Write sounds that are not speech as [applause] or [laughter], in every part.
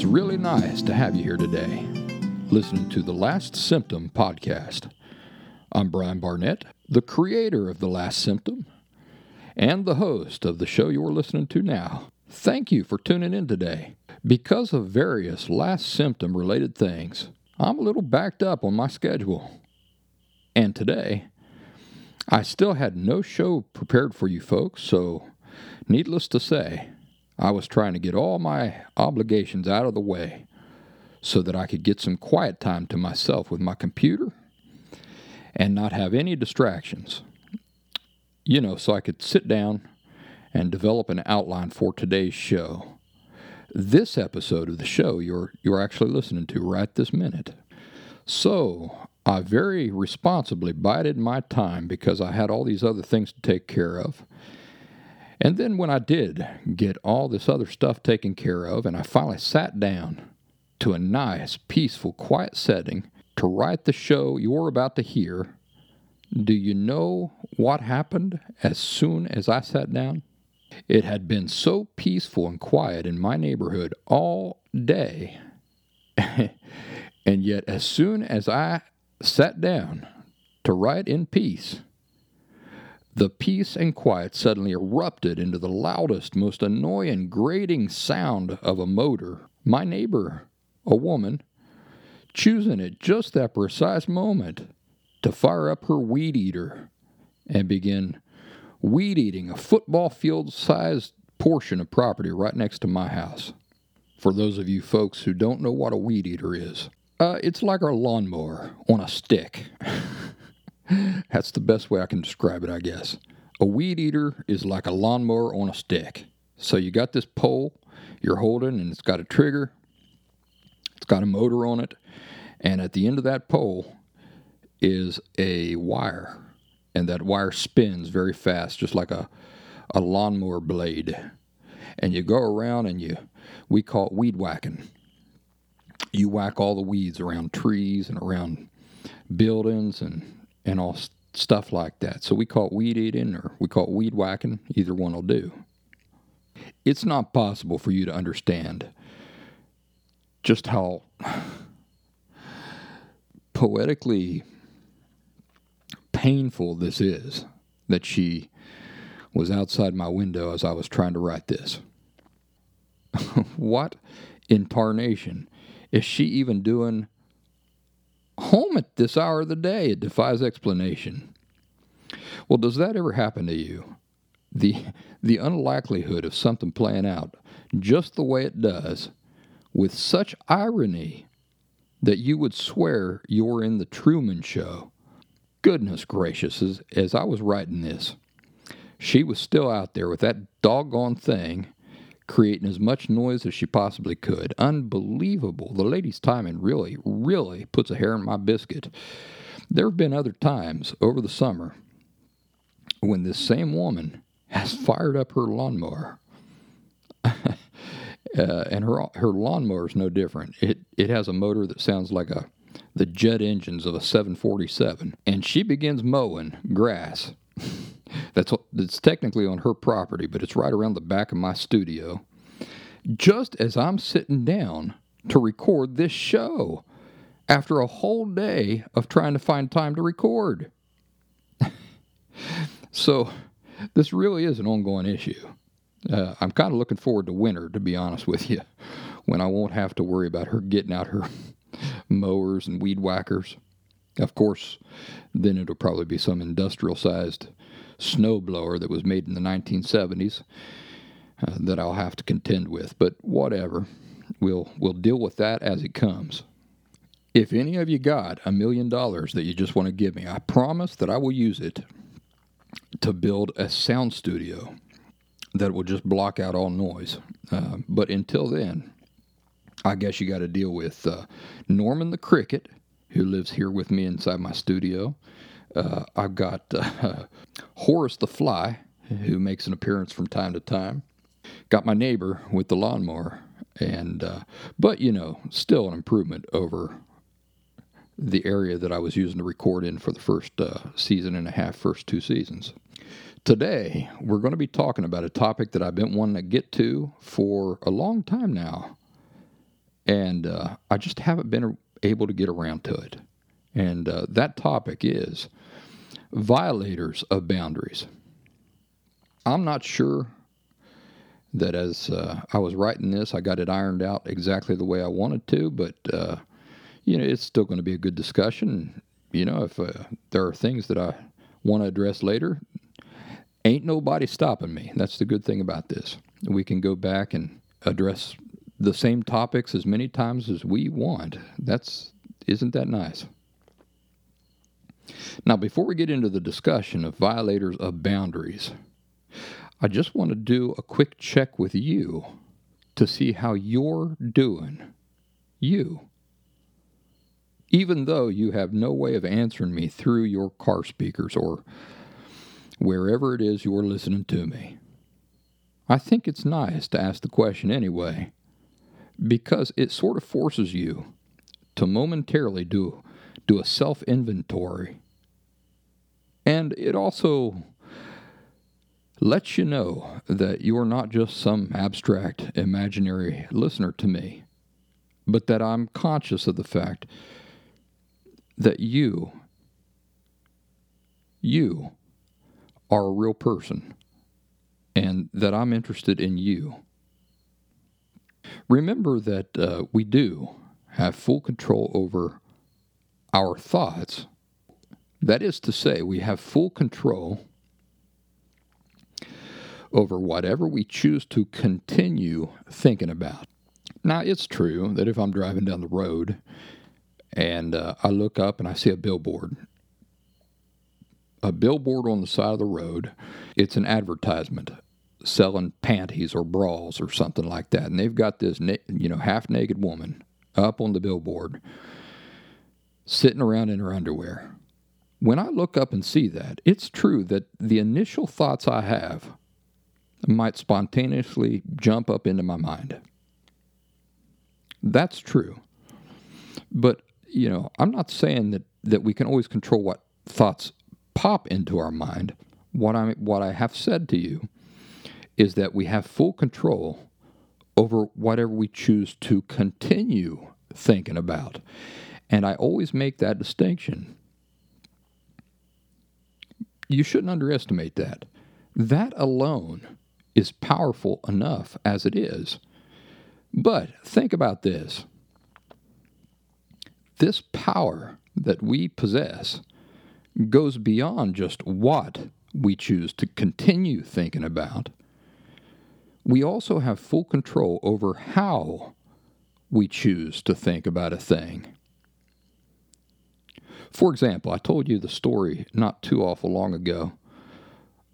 It's really nice to have you here today, listening to the Last Symptom podcast. I'm Brian Barnett, the creator of The Last Symptom and the host of the show you're listening to now. Thank you for tuning in today. Because of various last symptom related things, I'm a little backed up on my schedule. And today, I still had no show prepared for you folks, so needless to say, I was trying to get all my obligations out of the way so that I could get some quiet time to myself with my computer and not have any distractions. You know, so I could sit down and develop an outline for today's show. This episode of the show you're you're actually listening to right this minute. So, I very responsibly bided my time because I had all these other things to take care of. And then when I did get all this other stuff taken care of and I finally sat down to a nice, peaceful, quiet setting to write the show you're about to hear, do you know what happened as soon as I sat down? It had been so peaceful and quiet in my neighborhood all day. [laughs] and yet, as soon as I sat down to write in peace, the peace and quiet suddenly erupted into the loudest, most annoying, grating sound of a motor. My neighbor, a woman, choosing at just that precise moment to fire up her weed eater and begin weed eating a football field sized portion of property right next to my house. For those of you folks who don't know what a weed eater is, uh, it's like our lawnmower on a stick. [laughs] That's the best way I can describe it, I guess. A weed eater is like a lawnmower on a stick. So you got this pole you're holding, and it's got a trigger, it's got a motor on it, and at the end of that pole is a wire, and that wire spins very fast, just like a, a lawnmower blade. And you go around and you, we call it weed whacking. You whack all the weeds around trees and around buildings and and all stuff like that. So we call it weed eating or we call it weed whacking. Either one will do. It's not possible for you to understand just how [sighs] poetically painful this is that she was outside my window as I was trying to write this. [laughs] what in tarnation is she even doing home at this hour of the day. It defies explanation. Well, does that ever happen to you? The, the unlikelihood of something playing out just the way it does, with such irony that you would swear you're in the Truman Show. Goodness gracious, as, as I was writing this, she was still out there with that doggone thing creating as much noise as she possibly could. Unbelievable. The lady's timing really, really puts a hair in my biscuit. There have been other times over the summer when this same woman has fired up her lawnmower. [laughs] uh, and her her lawnmower is no different. It it has a motor that sounds like a the jet engines of a 747, and she begins mowing grass [laughs] that's that's technically on her property, but it's right around the back of my studio. Just as I'm sitting down to record this show after a whole day of trying to find time to record. [laughs] so, this really is an ongoing issue. Uh, I'm kind of looking forward to winter, to be honest with you, [laughs] when I won't have to worry about her getting out her mowers and weed whackers. Of course, then it'll probably be some industrial sized snow blower that was made in the 1970s uh, that I'll have to contend with. But whatever, we'll we'll deal with that as it comes. If any of you got a million dollars that you just want to give me, I promise that I will use it to build a sound studio that will just block out all noise. Uh, but until then, I guess you got to deal with uh, Norman the Cricket, who lives here with me inside my studio. Uh, I've got uh, [laughs] Horace the Fly, who makes an appearance from time to time. Got my neighbor with the lawnmower, and uh, but you know, still an improvement over the area that I was using to record in for the first uh, season and a half, first two seasons. Today, we're going to be talking about a topic that I've been wanting to get to for a long time now, and uh, I just haven't been able to get around to it. And uh, that topic is violators of boundaries. I'm not sure that as uh, I was writing this, I got it ironed out exactly the way I wanted to, but uh, you know, it's still going to be a good discussion. You know, if uh, there are things that I want to address later, ain't nobody stopping me. That's the good thing about this. We can go back and address the same topics as many times as we want. That's isn't that nice? Now, before we get into the discussion of violators of boundaries, I just want to do a quick check with you to see how you're doing. You. Even though you have no way of answering me through your car speakers or wherever it is you're listening to me. I think it's nice to ask the question anyway, because it sort of forces you to momentarily do, do a self inventory. And it also lets you know that you are not just some abstract, imaginary listener to me, but that I'm conscious of the fact that you, you, are a real person and that I'm interested in you. Remember that uh, we do have full control over our thoughts. That is to say, we have full control over whatever we choose to continue thinking about. Now, it's true that if I'm driving down the road and uh, I look up and I see a billboard a billboard on the side of the road. It's an advertisement selling panties or bras or something like that. And they've got this, you know, half naked woman up on the billboard sitting around in her underwear. When I look up and see that, it's true that the initial thoughts I have might spontaneously jump up into my mind. That's true. But, you know, I'm not saying that, that we can always control what thoughts pop into our mind, what I what I have said to you is that we have full control over whatever we choose to continue thinking about. And I always make that distinction. You shouldn't underestimate that. That alone is powerful enough as it is. But think about this this power that we possess goes beyond just what we choose to continue thinking about. We also have full control over how we choose to think about a thing. For example, I told you the story not too awful long ago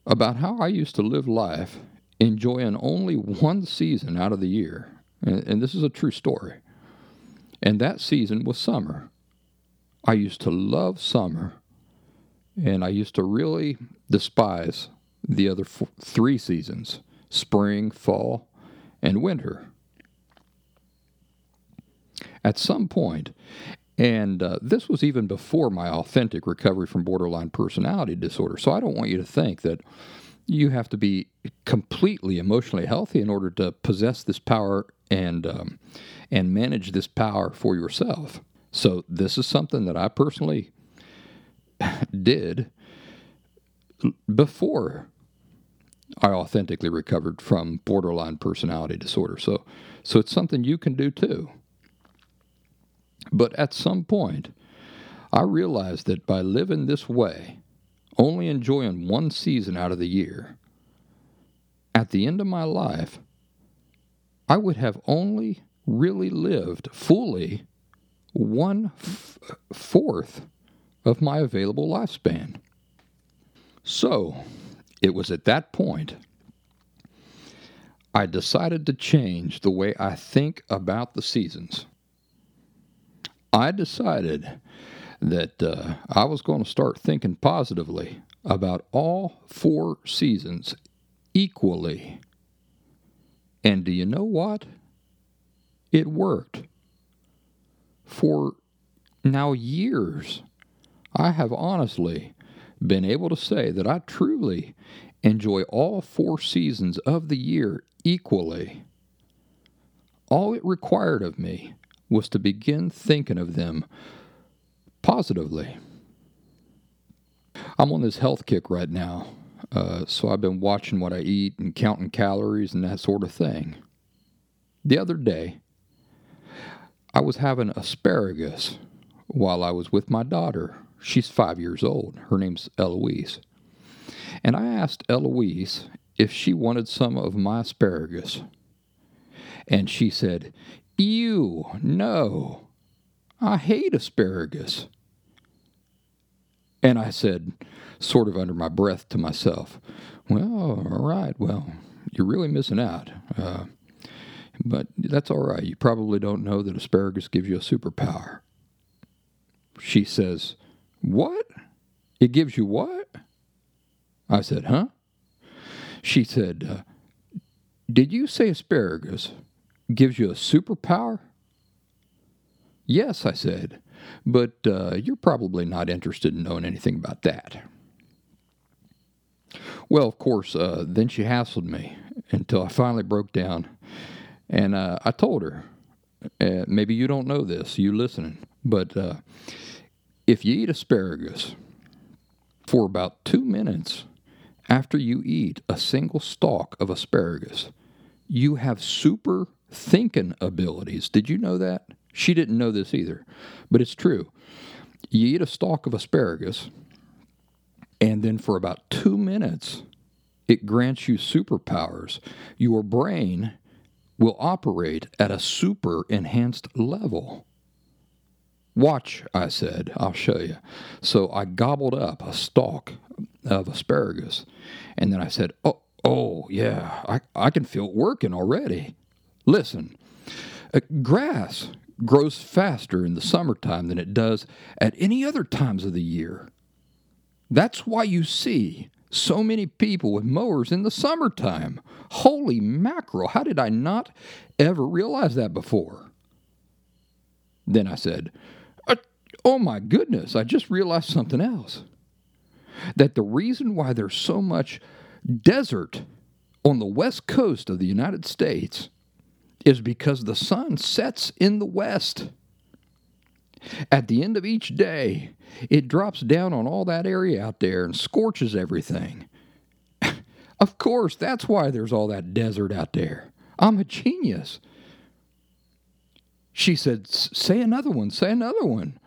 about how I used to live life enjoying only one season out of the year. And, and, this is a true story. And that season was summer. I used to love summer and I used to really despise the other four, three seasons spring, fall, and winter. At some point, and uh, this was even before my authentic recovery from borderline personality disorder. So I don't want you to think that you have to be completely emotionally healthy in order to possess this power and um, and manage this power for yourself. So this is something that I personally [sighs] did before I authentically recovered from borderline personality disorder. So, so it's something you can do too. But at some point, I realized that by living this way, only enjoying one season out of the year, at the end of my life, I would have only really lived fully one f- fourth of my available lifespan. So, it was at that point I decided to change the way I think about the seasons. I decided that uh, I was going to start thinking positively about all four seasons equally. And do you know what? It worked. For now years, I have honestly been able to say that I truly enjoy all four seasons of the year equally. All it required of me was to begin thinking of them positively. I'm on this health kick right now, uh, so I've been watching what I eat and counting calories and that sort of thing. The other day, I was having asparagus while I was with my daughter. She's five years old. Her name's Eloise. And I asked Eloise if she wanted some of my asparagus. And she said, Ew, no. I hate asparagus. And I said, sort of under my breath to myself, Well, all right, well, you're really missing out. Uh, but that's all right. You probably don't know that asparagus gives you a superpower. She says, What? It gives you what? I said, Huh? She said, uh, Did you say asparagus gives you a superpower? Yes, I said, but uh, you're probably not interested in knowing anything about that. Well, of course, uh, then she hassled me until I finally broke down. And uh, I told her, uh, maybe you don't know this, you listening, but uh, if you eat asparagus for about two minutes after you eat a single stalk of asparagus, you have super thinking abilities. Did you know that? She didn't know this either, but it's true. You eat a stalk of asparagus, and then for about two minutes, it grants you superpowers. Your brain will operate at a super enhanced level. Watch, I said, I'll show you. So I gobbled up a stalk of asparagus, and then I said, Oh, oh yeah, I, I can feel it working already. Listen, uh, grass grows faster in the summertime than it does at any other times of the year. That's why you see so many people with mowers in the summertime. Holy mackerel, how did I not ever realize that before? Then I said, uh, Oh my goodness, I just realized something else. That the reason why there's so much desert on the west coast of the United States is because the sun sets in the west. At the end of each day, it drops down on all that area out there and scorches everything. [laughs] of course, that's why there's all that desert out there. I'm a genius. She said, Say another one, say another one.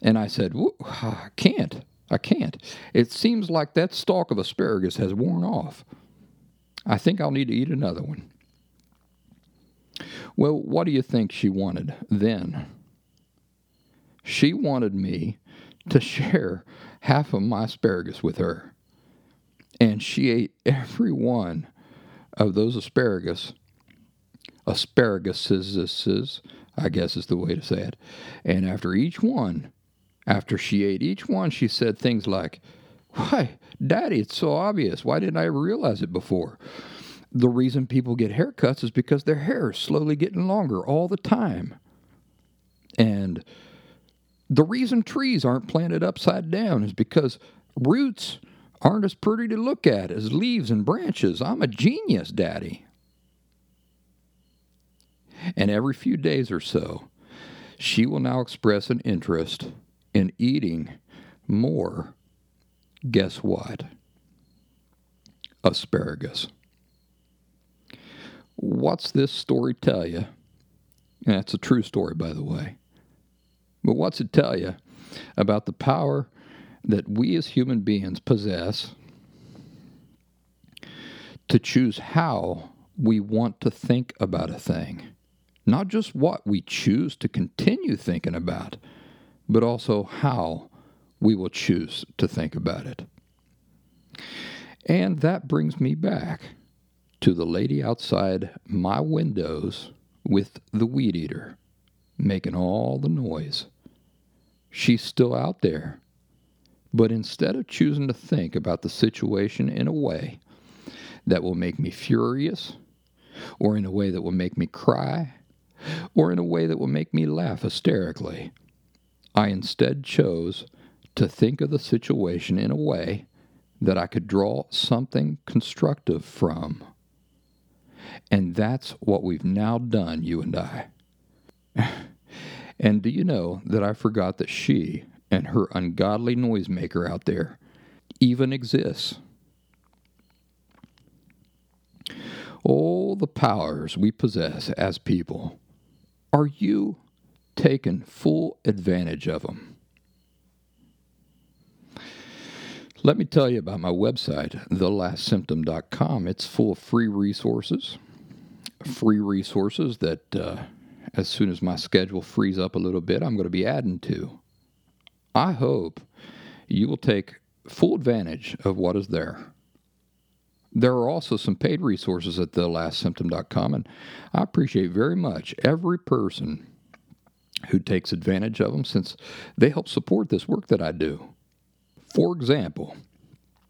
And I said, I can't. I can't. It seems like that stalk of asparagus has worn off. I think I'll need to eat another one. Well, what do you think she wanted then? She wanted me to share half of my asparagus with her. And she ate every one of those asparagus. Asparaguses, I guess is the way to say it. And after each one, after she ate each one, she said things like, Why, Daddy, it's so obvious. Why didn't I realize it before? the reason people get haircuts is because their hair is slowly getting longer all the time. And the reason trees aren't planted upside down is because roots aren't as pretty to look at as leaves and branches. I'm a genius, Daddy. And every few days or so, she will now express an interest in eating more. Guess what? Asparagus. What's this story tell you? And it's a true story, by the way. But what's it tell you about the power that we as human beings possess to choose how we want to think about a thing? Not just what we choose to continue thinking about, but also how we will choose to think about it. And that brings me back to the lady outside my windows with the weed eater making all the noise. She's still out there. But instead of choosing to think about the situation in a way that will make me furious, or in a way that will make me cry, or in a way that will make me laugh hysterically, I instead chose to think of the situation in a way that I could draw something constructive from. And that's what we've now done, you and I. and do you know that I forgot that she and her ungodly noisemaker out there even exists? All the powers we possess as people, are you taking full advantage of them? Let me tell you about my website, thelastsymptom.com. It's full of free resources, free resources that uh, as soon as my schedule frees up a little bit, I'm going to be adding to. I hope you will take full advantage of what is there. There are also some paid resources at thelastsymptom.com, and I appreciate very much every person who takes advantage of them since they help support this work that I do. For example,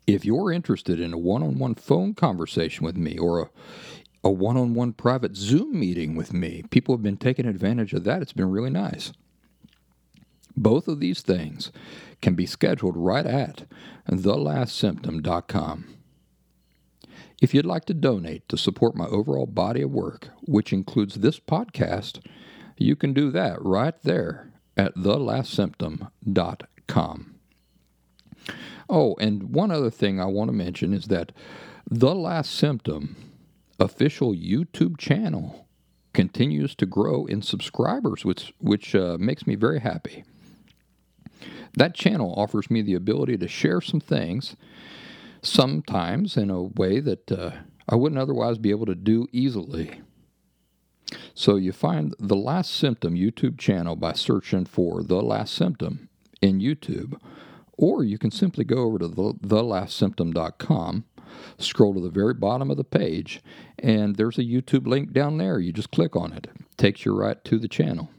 if you're interested in a one on one phone conversation with me or a one on one private Zoom meeting with me. People have been taking advantage of that. It's been really nice. Both of these things can be scheduled right at thelastsymptom.com. If you'd like to donate to support my overall body of work, which includes this podcast, you can do that right there at thelastsymptom.com. Oh, and one other thing I want to mention is that The Last Symptom official YouTube channel continues to grow in subscribers, which which uh, makes me very happy. That channel offers me the ability to share some things, sometimes in a way that uh, I wouldn't otherwise be able to do easily. So you find the Last Symptom YouTube channel by searching for The Last Symptom in YouTube, or you can simply go over to the, thelastsymptom.com Scroll to the very bottom of the page, and there's a YouTube link down there. You just click on it, it takes you right to the channel.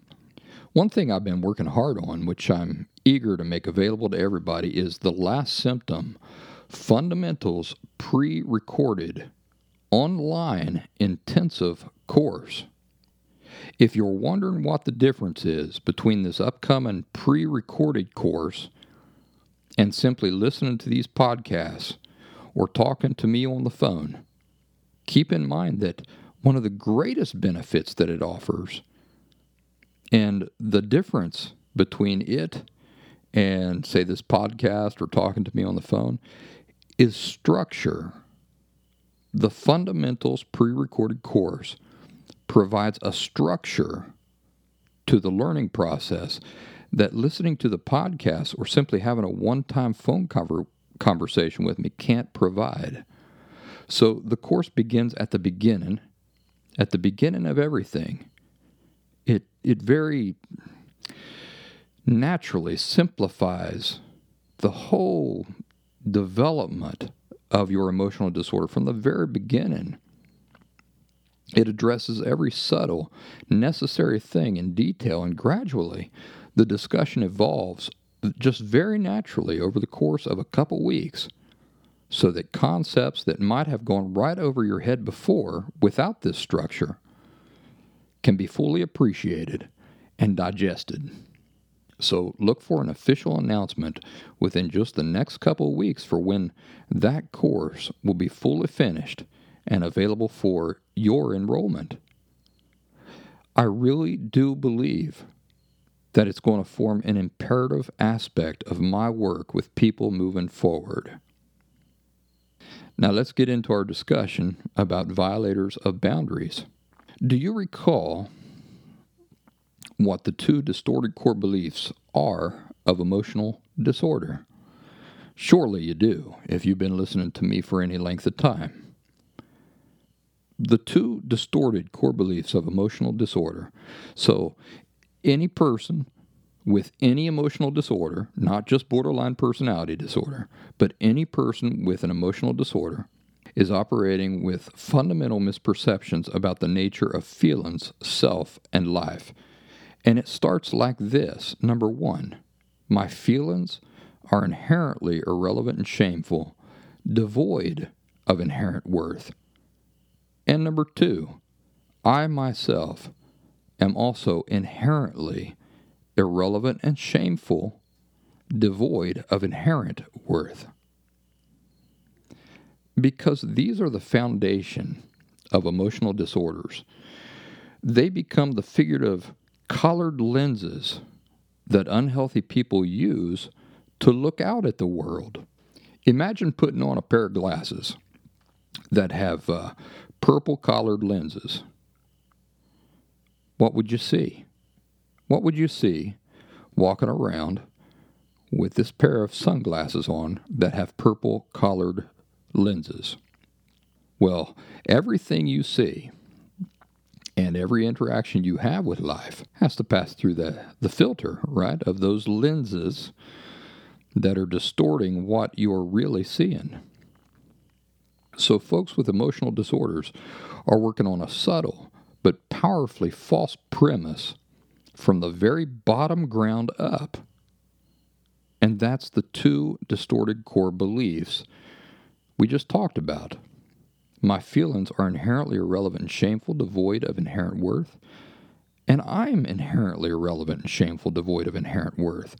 One thing I've been working hard on, which I'm eager to make available to everybody, is the last symptom fundamentals pre recorded online intensive course. If you're wondering what the difference is between this upcoming pre recorded course and simply listening to these podcasts, or talking to me on the phone, keep in mind that one of the greatest benefits that it offers and the difference between it and, say, this podcast or talking to me on the phone is structure. The fundamentals pre recorded course provides a structure to the learning process that listening to the podcast or simply having a one time phone cover conversation with me can't provide. So the course begins at the beginning, at the beginning of everything. It it very naturally simplifies the whole development of your emotional disorder from the very beginning. It addresses every subtle, necessary thing in detail, and gradually the discussion evolves just very naturally over the course of a couple weeks so that concepts that might have gone right over your head before without this structure can be fully appreciated and digested. So look for an official announcement within just the next couple weeks for when that course will be fully finished and available for your enrollment. I really do believe that it's going to form an imperative aspect of my work with people moving forward. Now, let's get into our discussion about violators of boundaries. Do you recall what the two distorted core beliefs are of emotional disorder? Surely you do, if you've been listening to me for any length of time. The two distorted core beliefs of emotional disorder. So, any person with any emotional disorder, not just borderline personality disorder, but any person with an emotional disorder, is operating with fundamental misperceptions about the nature of feelings, self, and life. And it starts like this Number one, my feelings are inherently irrelevant and shameful, devoid of inherent worth. And number two, I myself am also inherently irrelevant and shameful, devoid of inherent worth. Because these are the foundation of emotional disorders, they become the figurative colored lenses that unhealthy people use to look out at the world. Imagine putting on a pair of glasses that have uh, purple collared lenses. What would you see? What would you see walking around with this pair of sunglasses on that have purple collared lenses? Well, everything you see and every interaction you have with life has to pass through the, the filter, right, of those lenses that are distorting what you're really seeing. So, folks with emotional disorders are working on a subtle but powerfully false premise from the very bottom ground up. And that's the two distorted core beliefs we just talked about. My feelings are inherently irrelevant and shameful, devoid of inherent worth and I'm inherently irrelevant and shameful, devoid of inherent worth.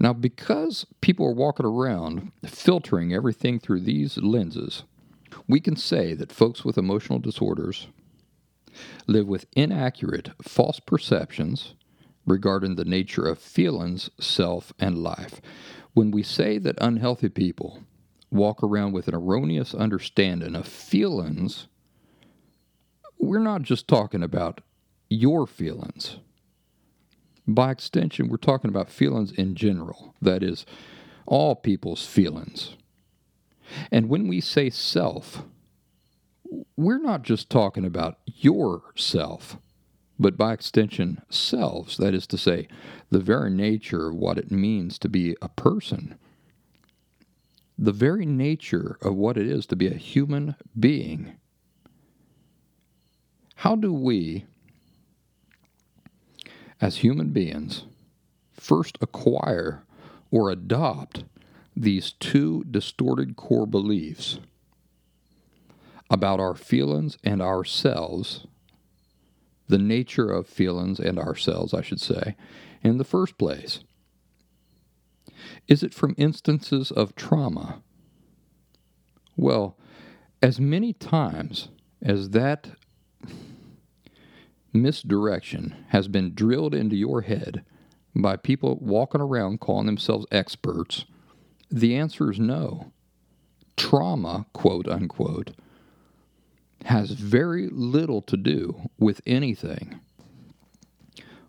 Now, because people are walking around filtering everything through these lenses, we can say that folks with emotional disorders live with inaccurate, false perceptions regarding the nature of feelings, self, and life. When we say that unhealthy people walk around with an erroneous understanding of feelings, we're not just talking about your feelings. By extension, we're talking about feelings in general, that is, all people's feelings. And when we say self, we're not just talking about your self, but by extension, selves, that is to say, the very nature of what it means to be a person. The very nature of what it is to be a human being. How do we, as human beings, first acquire or adopt these two distorted core beliefs about our feelings and ourselves, the nature of feelings and ourselves, I should say, in the first place? Is it from instances of trauma? Well, as many times as that misdirection has been drilled into your head by people walking around calling themselves experts, the answer is no. Trauma, quote unquote, has very little to do with anything.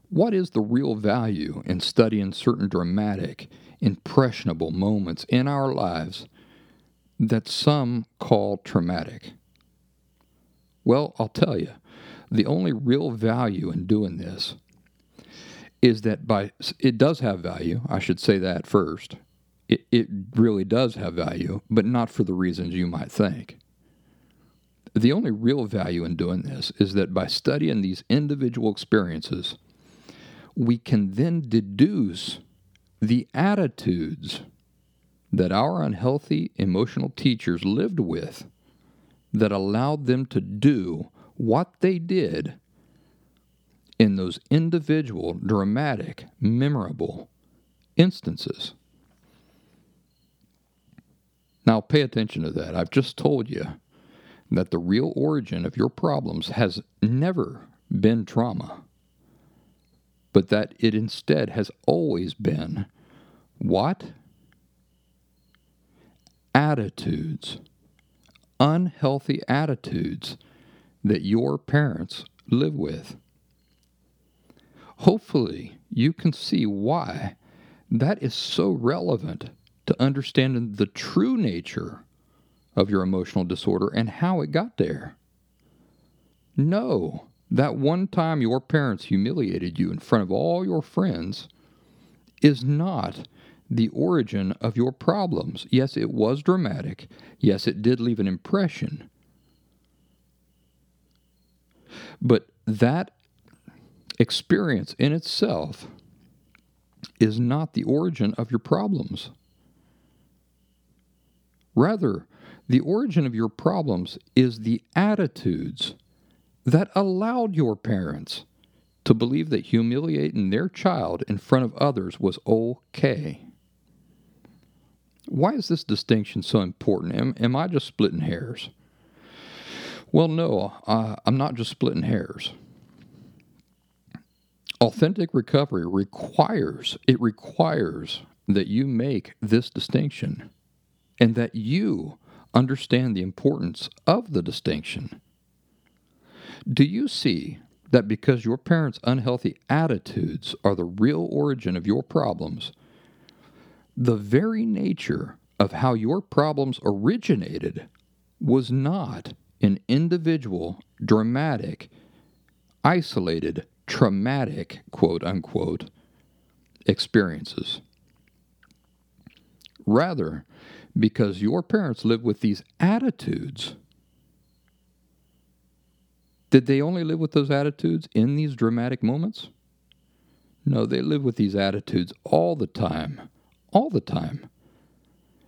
What is the real value in studying certain dramatic, impressionable moments in our lives that some call traumatic? Well, I'll tell you the only real value in doing this is that by it does have value. I should say that first. It, it really does have value, but not for the reasons you might think. The only real value in doing this is that by studying these individual experiences, we can then deduce the attitudes that our unhealthy emotional teachers lived with that allowed them to do what they did in those individual, dramatic, memorable instances. Now, pay attention to that. I've just told you that the real origin of your problems has never been trauma, but that it instead has always been what? Attitudes, unhealthy attitudes that your parents live with. hopefully you can see why that is so relevant to understanding the true nature of your emotional disorder and how it got there. No, that one time your parents humiliated you in front of all your friends is not the origin of your problems. Yes, it was dramatic. Yes, it did leave an impression. But that experience in itself is not the origin of your problems. Rather, the origin of your problems is the attitudes that allowed your parents to believe that humiliating their child in front of others was okay. Why is this distinction so important? Am, am I just splitting hairs? Well, no, uh, I'm not just splitting hairs. Authentic recovery requires, it requires that you make this distinction and that you understand the importance of the distinction. Do you see that because your parents' unhealthy attitudes are the real origin of your problems, the very nature of how your problems originated was not in individual, dramatic, isolated, traumatic, quote unquote, experiences. Rather, because your parents lived with these attitudes did they only live with those attitudes in these dramatic moments? No, they live with these attitudes all the time. All the time.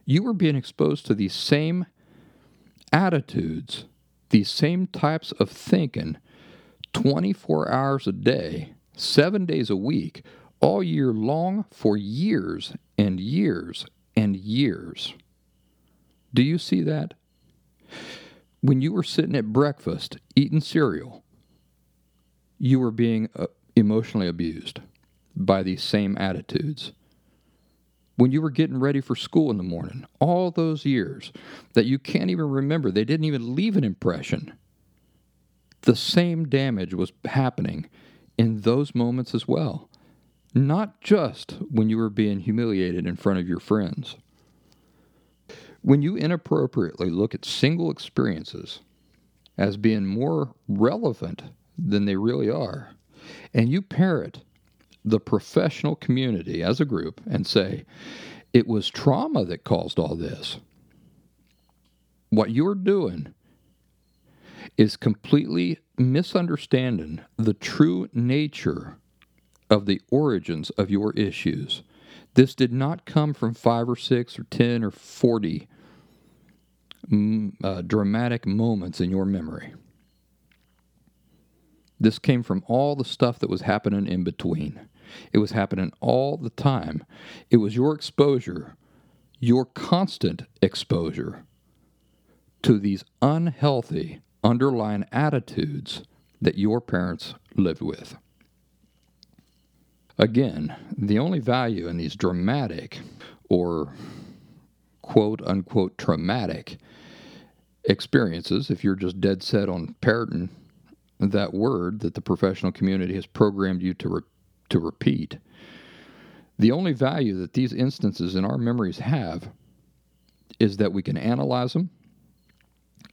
You were being exposed to these same attitudes, these same types of thinking 24 hours a day, seven days a week, all year long for years and years and years. Do you see that? when you were sitting at breakfast eating cereal, you were being uh, emotionally abused by these same attitudes. When you were getting ready for school in the morning, all those years that you can't even remember, they didn't even leave an impression. The same damage was happening in those moments as well. Not just when you were being humiliated in front of your friends. When you inappropriately look at single experiences as being more relevant than they really are, and you parrot the professional community as a group and say, it was trauma that caused all this, what you're doing is completely misunderstanding the true nature of the origins of your issues. This did not come from five or six or ten or forty uh, dramatic moments in your memory. This came from all the stuff that was happening in between. It was happening all the time. It was your exposure, your constant exposure to these unhealthy underlying attitudes that your parents lived with. Again, the only value in these dramatic or quote unquote traumatic experiences, if you're just dead set on parroting that word that the professional community has programmed you to, re- to repeat, the only value that these instances in our memories have is that we can analyze them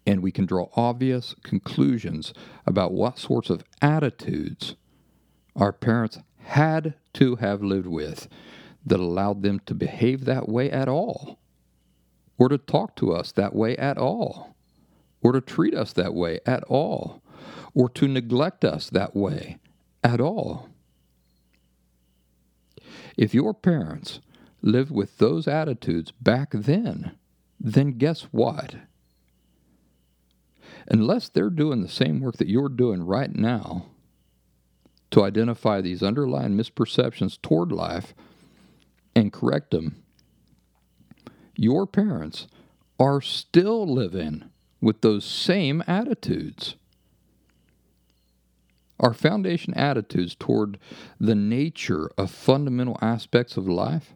and we can draw obvious conclusions about what sorts of attitudes our parents had to have lived with that allowed them to behave that way at all or to talk to us that way at all or to treat us that way at all, or to neglect us that way at all. If your parents lived with those attitudes back then, then guess what? Unless they're doing the same work that you're doing right now to identify these underlying misperceptions toward life and correct them, your parents are still living with those same attitudes. Our foundation attitudes toward the nature of fundamental aspects of life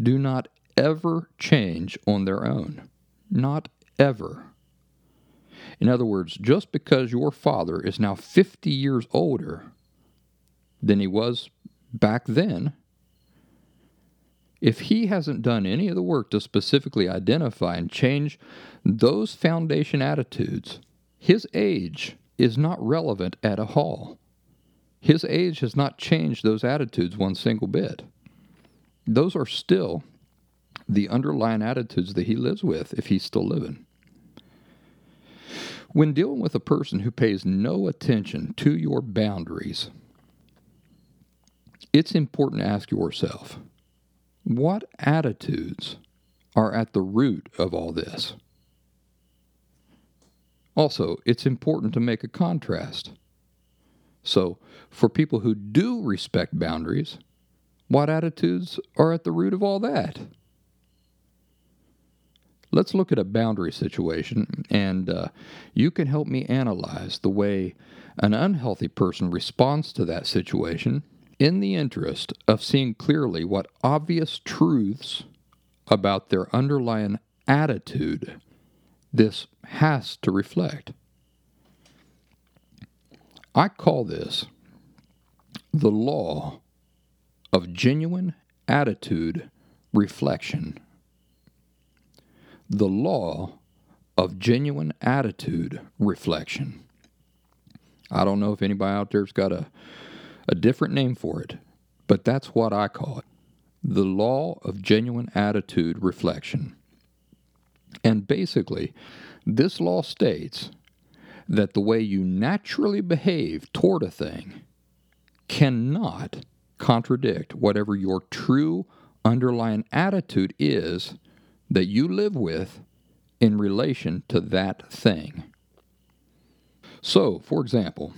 do not ever change on their own. Not ever. In other words, just because your father is now 50 years older than he was back then, if he hasn't done any of the work to specifically identify and change those foundation attitudes, his age is not relevant at all. His age has not changed those attitudes one single bit. Those are still the underlying attitudes that he lives with if he's still living. When dealing with a person who pays no attention to your boundaries, it's important to ask yourself what attitudes are at the root of all this? Also, it's important to make a contrast. So, for people who do respect boundaries, what attitudes are at the root of all that? Let's look at a boundary situation, and uh, you can help me analyze the way an unhealthy person responds to that situation in the interest of seeing clearly what obvious truths about their underlying attitude this has to reflect. I call this the law of genuine attitude reflection. The law of genuine attitude reflection. I don't know if anybody out there's got a a different name for it, but that's what I call it the law of genuine attitude reflection. And basically, this law states that the way you naturally behave toward a thing cannot contradict whatever your true underlying attitude is that you live with in relation to that thing. So, for example,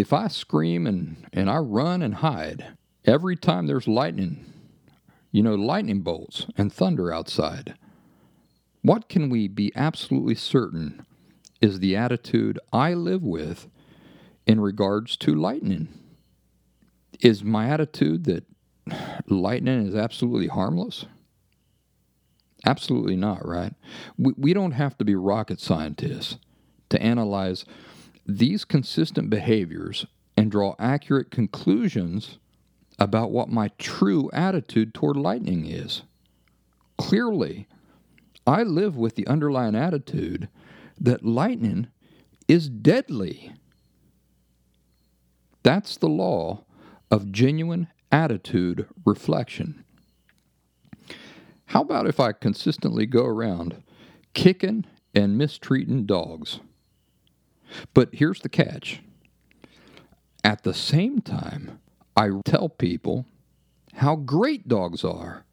if I scream and, and I run and hide every time there's lightning, you know, lightning bolts and thunder outside, what can we be absolutely certain is the attitude I live with in regards to lightning? Is my attitude that lightning is absolutely harmless? Absolutely not, right? We, we don't have to be rocket scientists to analyze these consistent behaviors and draw accurate conclusions about what my true attitude toward lightning is. Clearly, I live with the underlying attitude that lightning is deadly. That's the law of genuine attitude reflection. How about if I consistently go around kicking and mistreating dogs? But here's the catch at the same time, I tell people how great dogs are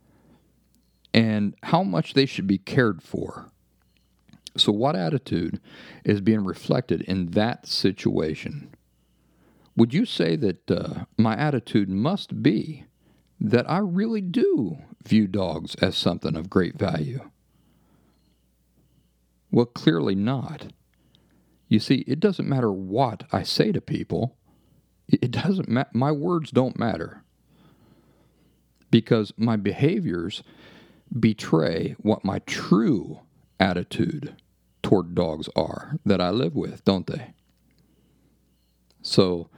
and how much they should be cared for. So, what attitude is being reflected in that situation? Would you say that uh, my attitude must be that I really do view dogs as something of great value? Well, clearly not. You see, it doesn't matter what I say to people. It doesn't ma- my words don't matter. Because my behaviors betray what my true attitude toward dogs are that I live with, don't they? So,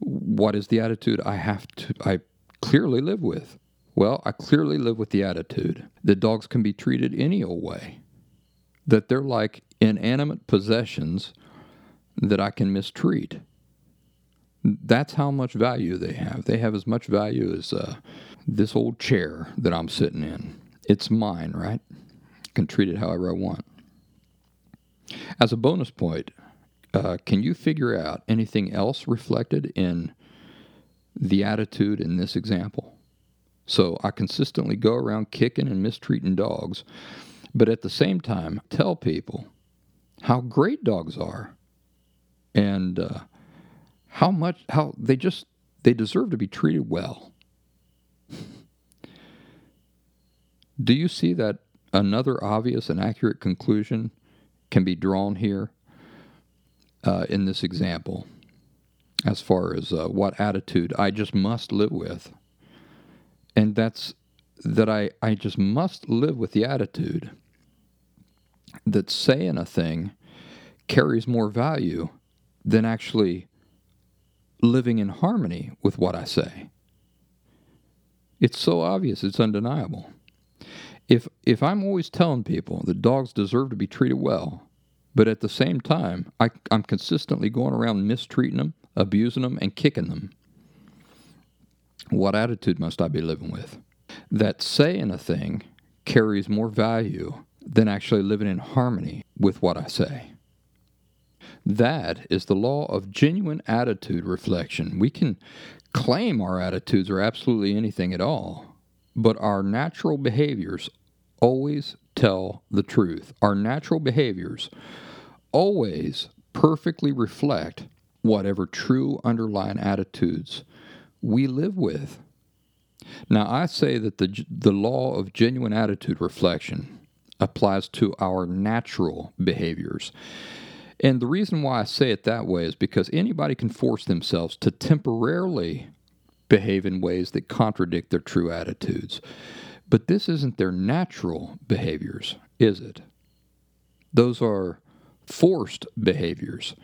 what is the attitude I have to I clearly live with? Well, I clearly live with the attitude that dogs can be treated any old way. That they're like inanimate possessions that I can mistreat. That's how much value they have. They have as much value as uh, this old chair that I'm sitting in. It's mine, right? I can treat it however I want. As a bonus point, uh, can you figure out anything else reflected in the attitude in this example? So I consistently go around kicking and mistreating dogs, but at the same time tell people how great dogs are and uh, how much how they just they deserve to be treated well. [laughs] Do you see that another obvious and accurate conclusion can be drawn here uh, in this example as far as uh, what attitude I just must live with? And that's that I, I just must live with the attitude that saying a thing carries more value than actually living in harmony with what I say. It's so obvious, it's undeniable. If, if I'm always telling people that dogs deserve to be treated well, but at the same time, I, I'm consistently going around mistreating them, abusing them, and kicking them, what attitude must I be living with? That saying a thing carries more value than actually living in harmony with what I say. That is the law of genuine attitude reflection. We can claim our attitudes are absolutely anything at all, but our natural behaviors always tell the truth. Our natural behaviors always perfectly reflect whatever true underlying attitudes we live with. Now, I say that the, the law of genuine attitude reflection applies to our natural behaviors. And the reason why I say it that way is because anybody can force themselves to temporarily behave in ways that contradict their true attitudes. But this isn't their natural behaviors, is it? Those are forced behaviors,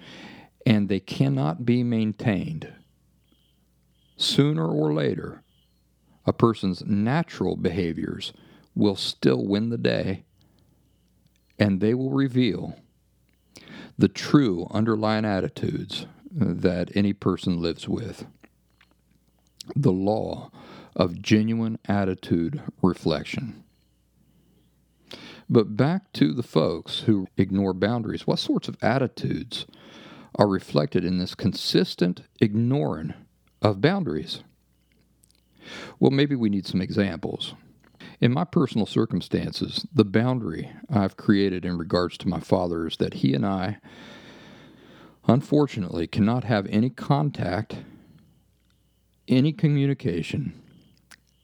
and they cannot be maintained. Sooner or later, a person's natural behaviors will still win the day, and they will reveal the true underlying attitudes that any person lives with. The law of genuine attitude reflection. But back to the folks who ignore boundaries. What sorts of attitudes are reflected in this consistent ignoring of boundaries? Well, maybe we need some examples. In my personal circumstances, the boundary I've created in regards to my father is that he and I, unfortunately, cannot have any contact, any communication,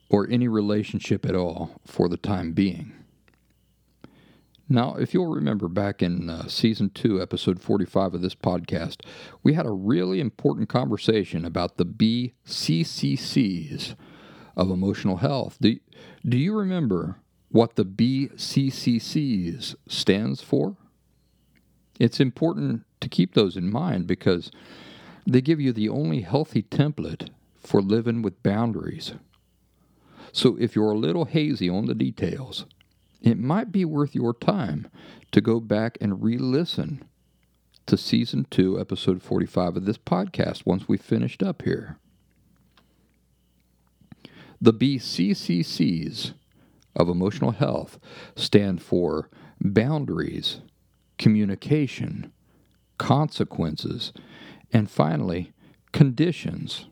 or any relationship at all for the time being. Now, if you'll remember back in uh, season two, episode 45 of this podcast, we had a really important conversation about the BCCCs of emotional health. Do, do you remember what the BCCCs stands for? It's important to keep those in mind because they give you the only healthy template for living with boundaries. So if you're a little hazy on the details, it might be worth your time to go back and re listen to season two, episode 45 of this podcast once we finished up here. The BCCCs of emotional health stand for boundaries, communication, consequences, and finally, conditions.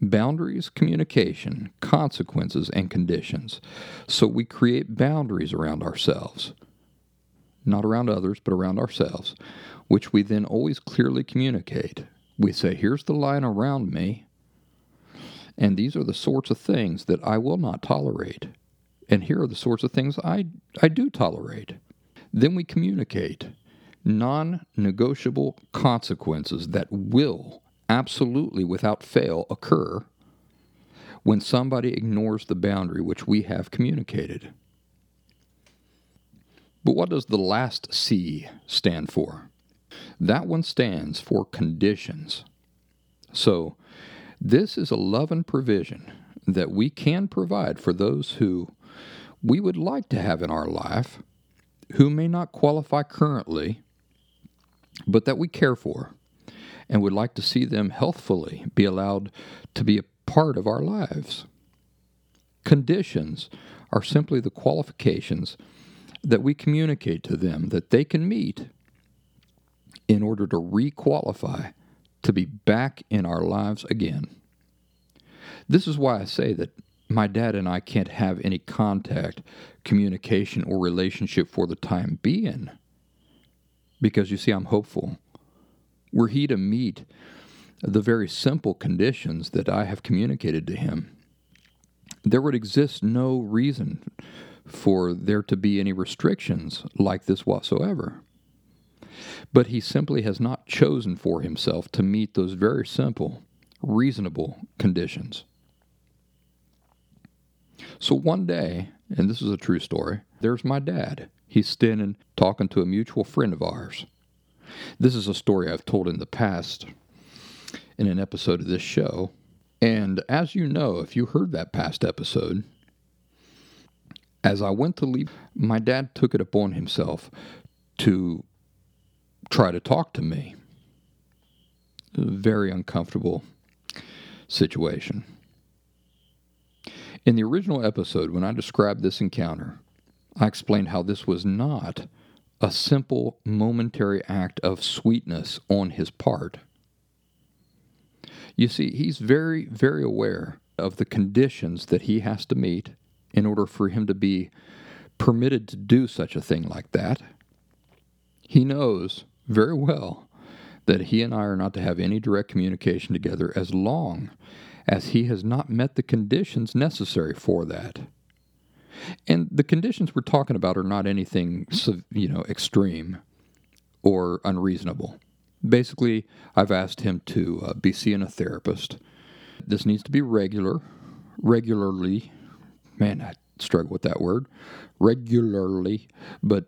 Boundaries, communication, consequences, and conditions. So we create boundaries around ourselves, not around others, but around ourselves, which we then always clearly communicate. We say, here's the line around me, and these are the sorts of things that I will not tolerate. And here are the sorts of things I, I do tolerate. Then we communicate non negotiable consequences that will absolutely without fail occur when somebody ignores the boundary which we have communicated. But what does the last C stand for? That one stands for conditions. So, this is a love and provision that we can provide for those who we would like to have in our life, who may not qualify currently, but that we care for and would like to see them healthfully be allowed to be a part of our lives. Conditions are simply the qualifications that we communicate to them that they can meet in order to requalify to be back in our lives again. This is why I say that my dad and I can't have any contact, communication, or relationship for the time being. Because you see, I'm hopeful were he to meet the very simple conditions that I have communicated to him, there would exist no reason for there to be any restrictions like this whatsoever. But he simply has not chosen for himself to meet those very simple, reasonable conditions. So one day, and this is a true story, there's my dad. He's standing talking to a mutual friend of ours. This is a story I've told in the past in an episode of this show. And as you know, if you heard that past episode, as I went to leave, my dad took it upon himself to try to talk to me. very uncomfortable situation. In the original episode, when I described this encounter, I explained how this was not a simple momentary act of sweetness on his part. You see, he's very, very aware of the conditions that he has to meet in order for him to be permitted to do such a thing like that. He knows very well that he and I are not to have any direct communication together as long as he has not met the conditions necessary for that. And the conditions we're talking about are not anything, you know, extreme or unreasonable. Basically, I've asked him to uh, be seeing a therapist. This needs to be regular, regularly. Man, I struggle with that word. Regularly, but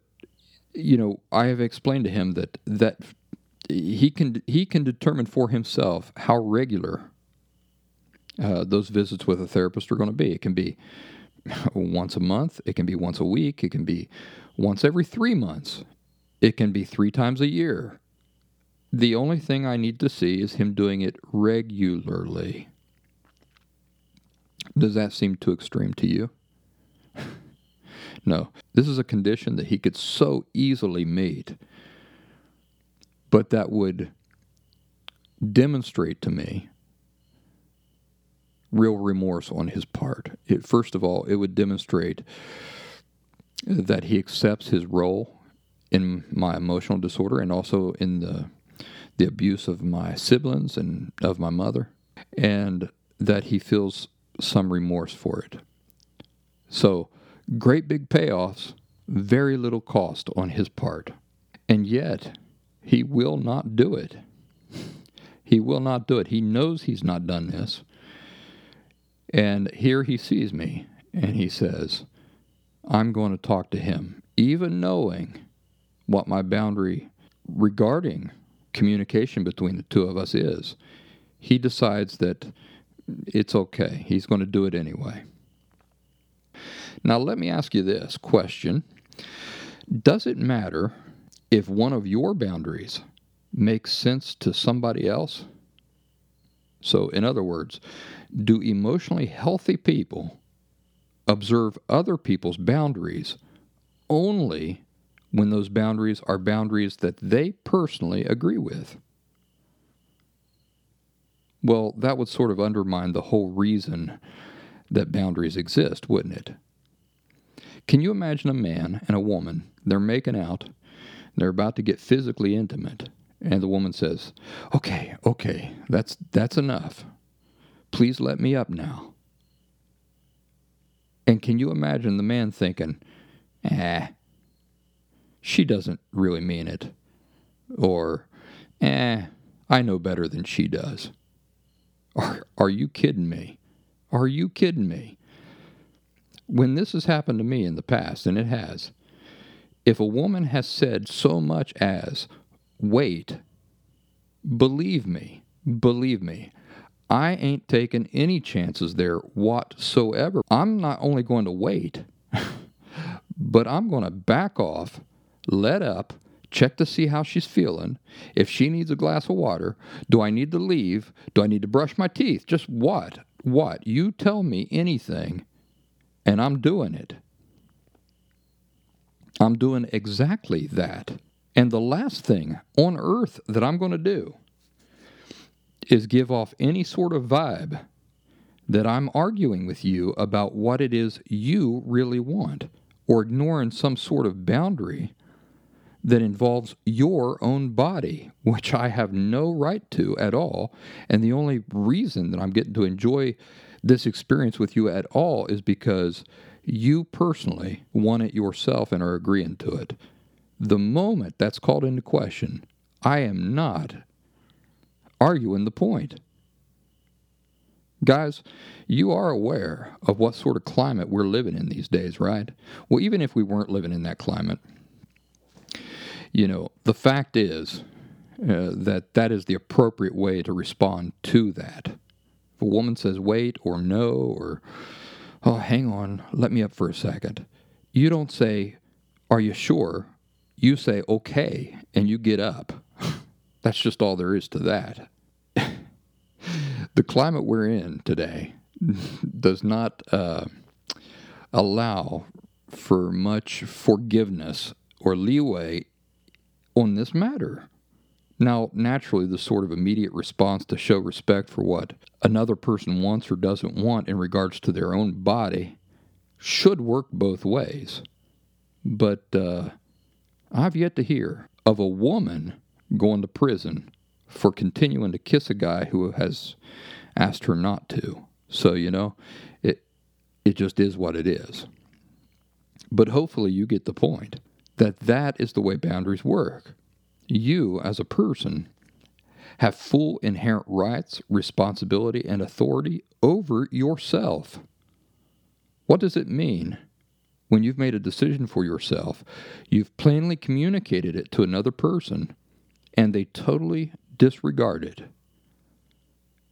you know, I have explained to him that that he can he can determine for himself how regular uh, those visits with a therapist are going to be. It can be once a month, it can be once a week, it can be once every three months, it can be three times a year. The only thing I need to see is him doing it regularly. Does that seem too extreme to you? [laughs] no. This is a condition that he could so easily meet, but that would demonstrate to me real remorse on his part. It, first of all, it would demonstrate that he accepts his role in my emotional disorder and also in the the abuse of my siblings and of my mother, and that he feels some remorse for it. So, great big payoffs, very little cost on his part. And yet, he will not do it. He will not do it. He knows he's not done this. And here he sees me and he says, I'm going to talk to him, even knowing what my boundary regarding communication between the two of us is. He decides that it's okay. He's going to do it anyway. Now, let me ask you this question Does it matter if one of your boundaries makes sense to somebody else? So, in other words, do emotionally healthy people observe other people's boundaries only when those boundaries are boundaries that they personally agree with? Well, that would sort of undermine the whole reason that boundaries exist, wouldn't it? Can you imagine a man and a woman, they're making out, they're about to get physically intimate, and the woman says, "Okay, okay, that's that's enough. Please let me up now." And can you imagine the man thinking, "Eh, she doesn't really mean it," or, "Eh, I know better than she does." Are are you kidding me? Are you kidding me? When this has happened to me in the past, and it has, if a woman has said so much as, wait. Believe me, believe me, I ain't taking any chances there whatsoever. I'm not only going to wait, [laughs] but I'm going to back off, let up, check to see how she's feeling. If she needs a glass of water, do I need to leave? Do I need to brush my teeth? Just what? What? You tell me anything, and I'm doing it. I'm doing exactly that. And the last thing on earth that I'm going to do is give off any sort of vibe that I'm arguing with you about what it is you really want or ignoring some sort of boundary that involves your own body, which I have no right to at all. And the only reason that I'm getting to enjoy this experience with you at all is because you personally want it yourself and are agreeing to it. The moment that's called into question, I am not arguing the point. Guys, you are aware of what sort of climate we're living in these days, right? Well, even if we weren't living in that climate, you know, the fact is, uh, that that is the appropriate way to respond to that. If a woman says wait or no or oh hang on, let me up for a second, you don't say, Are you sure? You say okay and you get up. [laughs] That's just all there is to that. [laughs] the climate we're in today [laughs] does not uh, allow for much forgiveness or leeway on this matter. Now, naturally, the sort of immediate response to show respect for what another person wants or doesn't want in regards to their own body should work both ways. But uh, I've yet to hear of a woman going to prison for continuing to kiss a guy who has asked her not to. So, you know, it it just is what it is. But hopefully you get the point that that is the way boundaries work. You as a person have full inherent rights, responsibility, and authority over yourself. What does it mean? When you've made a decision for yourself, you've plainly communicated it to another person, and they totally disregard it.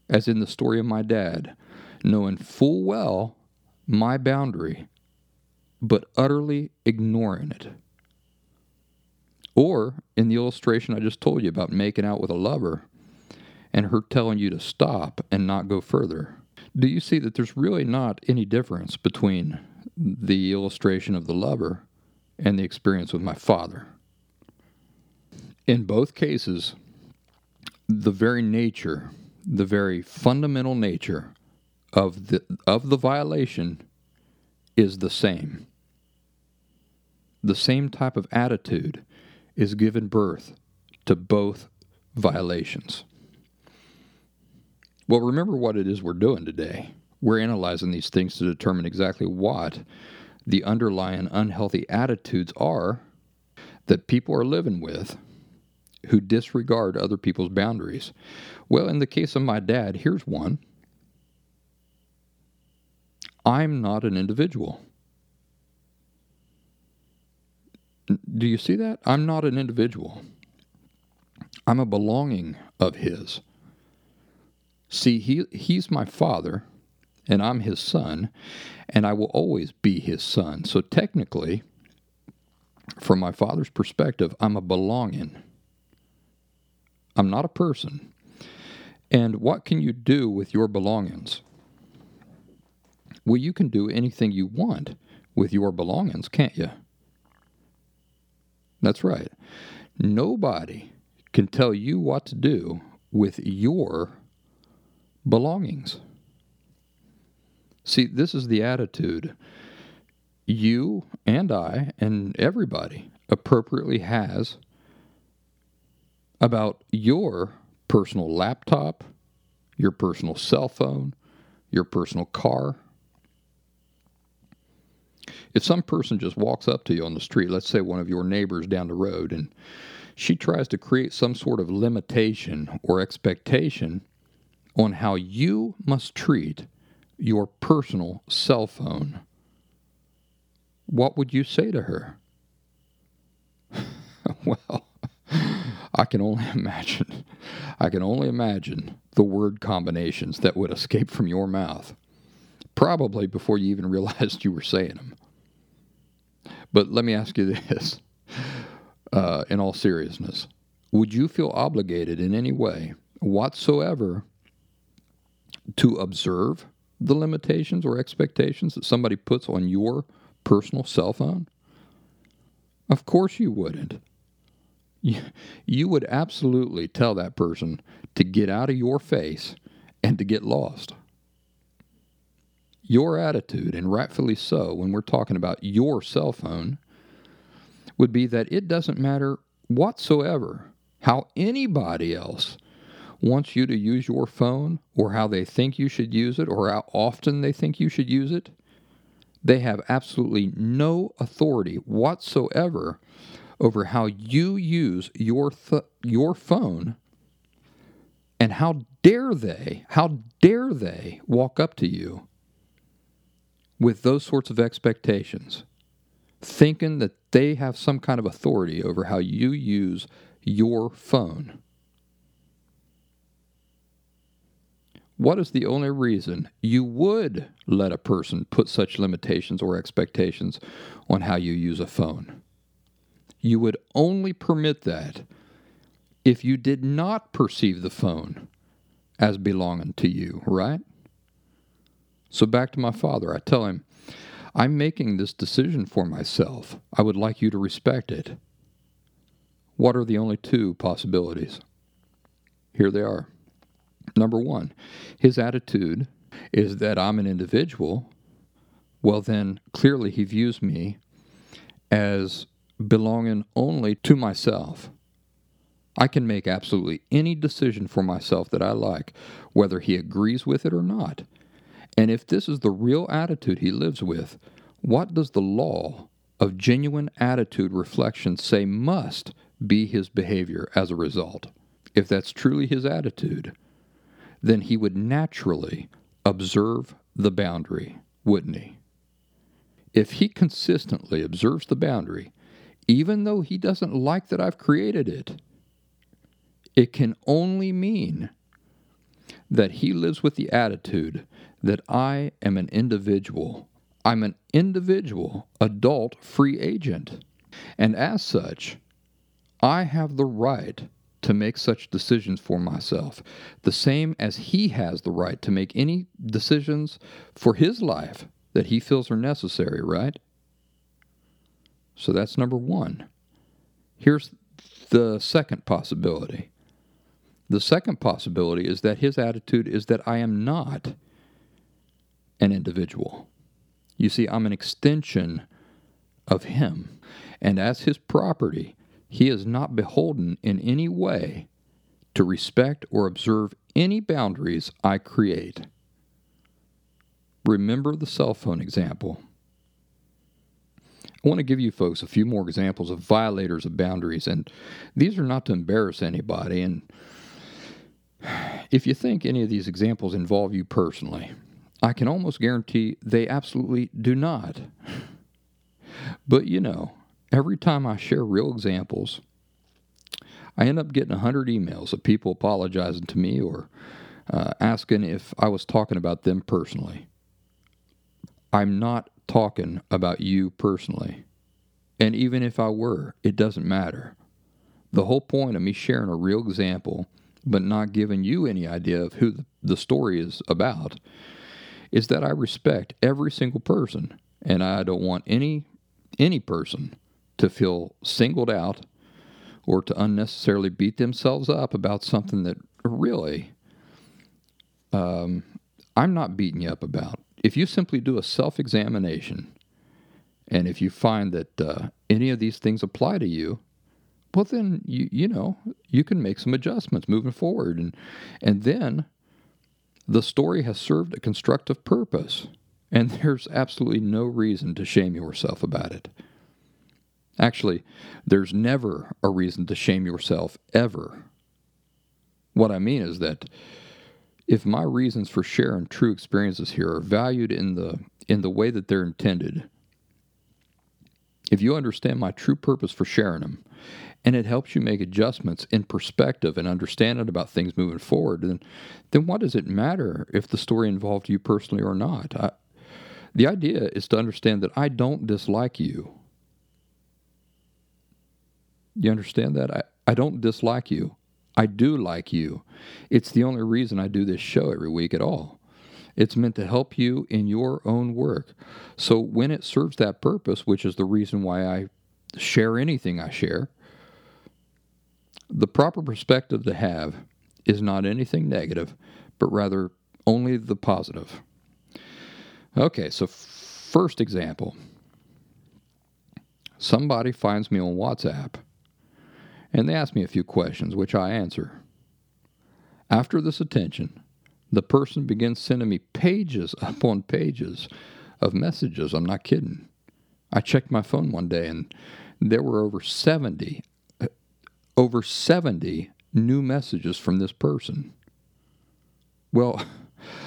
As in the story of my dad, knowing full well my boundary, but utterly ignoring it. Or in the illustration I just told you about making out with a lover and her telling you to stop and not go further. Do you see that there's really not any difference between the illustration of the lover and the experience with my father? In both cases, the very nature, the very fundamental nature of the of the violation is the same. The same type of attitude is given birth to both violations. Well, remember what it is we're doing today. We're analyzing these things to determine exactly what the underlying unhealthy attitudes are that people are living with who disregard other people's boundaries. Well, in the case of my dad, here's one I'm not an individual. Do you see that? I'm not an individual. I'm a belonging of his. See, he, he's my father, and I'm his son, and I will always be his son. So technically, from my father's perspective, I'm a belonging. I'm not a person. And what can you do with your belongings? Well, you can do anything you want with your belongings, can't you? That's right. Nobody can tell you what to do with your belongings. See, this is the attitude you and I and everybody appropriately has about your personal laptop, your personal cell phone, your personal car, if some person just walks up to you on the street, let's say one of your neighbors down the road, and she tries to create some sort of limitation or expectation on how you must treat your personal cell phone, what would you say to her? [laughs] well, I can only [laughs] imagine. I can only imagine the word combinations that would escape from your mouth, probably before you even [laughs] realized you were saying them. But let me ask you this [laughs] uh, in all seriousness Would you feel obligated in any way whatsoever to observe the limitations or expectations that somebody puts on your personal cell phone? Of course you wouldn't. [laughs] You, you would absolutely tell that person to get out of your face and to get lost your attitude, and rightfully so, when we're talking about your cell phone, would be that it doesn't matter whatsoever how anybody else wants you to use your phone or how they think you should use it or how often they think you should use it. They have absolutely no authority whatsoever over how you use your th- your phone and how dare they how dare they walk up to you with those sorts of expectations, thinking that they have some kind of authority over how you use your phone. What is the only reason you would let a person put such limitations or expectations on how you use a phone? You would only permit that if you did not perceive the phone as belonging to you, right? So back to my father, I tell him, I'm making this decision for myself. I would like you to respect it. What are the only two possibilities? Here they are. Number one, his attitude is that I'm an individual. Well, then clearly he views me as belonging only to myself. I can make absolutely any decision for myself that I like, whether he agrees with it or not. And if this is the real attitude he lives with, what does the law of genuine attitude reflection say must be his behavior as a result? If that's truly his attitude, then he would naturally observe the boundary, wouldn't he? If he consistently observes the boundary, even though he doesn't like that I've created it, it can only mean that he lives with the attitude that I am an individual. I'm an individual, adult, free agent. And as such, I have the right to make such decisions for myself, the same as he has the right to make any decisions for his life that he feels are necessary, right? So that's number one. Here's the second possibility the second possibility is that his attitude is that I am not an individual. You see, I'm an extension of him. And as his property, he is not beholden in any way to respect or observe any boundaries I create. Remember the cell phone example. I want to give you folks a few more examples of violators of boundaries, and these are not to embarrass anybody. And if you think any of these examples involve you personally, I can almost guarantee they absolutely do not. But you know, every time I share real examples, I end up getting 100 emails of people apologizing to me or uh, asking if I was talking about them personally. I'm not talking about you personally. And even if I were, it doesn't matter. The whole point of me sharing a real example but not giving you any idea of who the story is about, is that I respect every single person and I don't want any any person to feel singled out or to unnecessarily beat themselves up about something that really um, I'm not beating you up about. If you simply do a self examination and if you find that uh, any of these things apply to you, well then you you know you can make some adjustments moving forward. And and then the story has served a constructive purpose. And [laughs] there's absolutely no reason to shame yourself about it. Actually there's never a reason to shame yourself ever. What i mean is that if my reasons for sharing true experiences here are valued in the in the way that they're intended if you understand my true purpose for sharing them and it helps you make adjustments in perspective and understanding about things moving forward, then, then what does it matter if the story involved you personally or not? I, the idea is to understand that I don't dislike you. You understand that? I, I don't dislike you. I do like you. It's the only reason I do this show every week at all. It's meant to help you in your own work. So when it serves that purpose, which is the reason why I share anything I share, the proper perspective to have is not anything negative, but rather only the positive. Okay, so first example somebody finds me on WhatsApp and they ask me a few questions, which I answer. After this attention, the person begins sending me pages [laughs] upon pages of messages. I'm not kidding. I checked my phone one day and there were over 70 uh, over 70 new messages from this person. Well,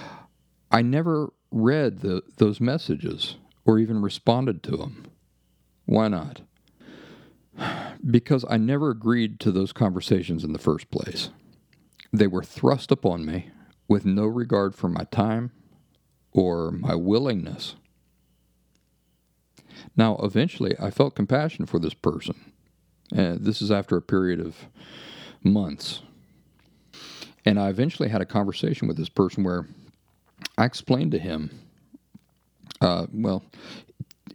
[laughs] I never read the, those messages or even responded to them. Why not? [sighs] Because I never agreed to those conversations in the first place. They were thrust upon me with no regard for my time or my willingness. Now, eventually, I felt compassion for this person. And this is after a period of months. And I eventually had a conversation with this person where I explained to him, uh, well,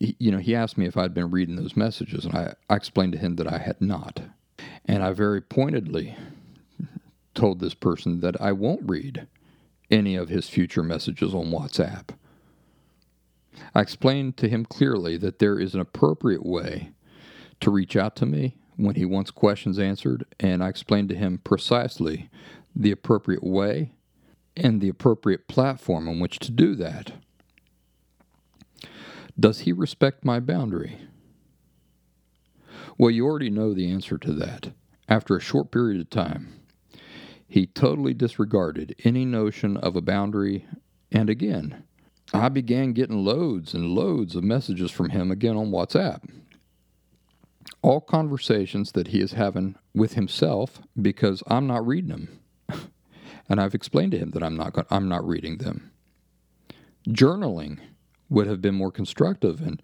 he, you know, he asked me if I'd been reading those messages, and I, I explained to him that I had not. And I very pointedly told this person that I won't read any of his future messages on WhatsApp. I explained to him clearly that there is an appropriate way to reach out to me when he wants questions answered, and I explained to him precisely the appropriate way and the appropriate platform on which to do that. Does he respect my boundary? Well, you already know the answer to that. After a short period of time, he totally disregarded any notion of a boundary, and again, I began getting loads and loads of messages from him again on WhatsApp. All conversations that he is having with himself because I'm not reading them. [laughs] and I've explained to him that I'm not going, I'm not reading them. Journaling would have been more constructive and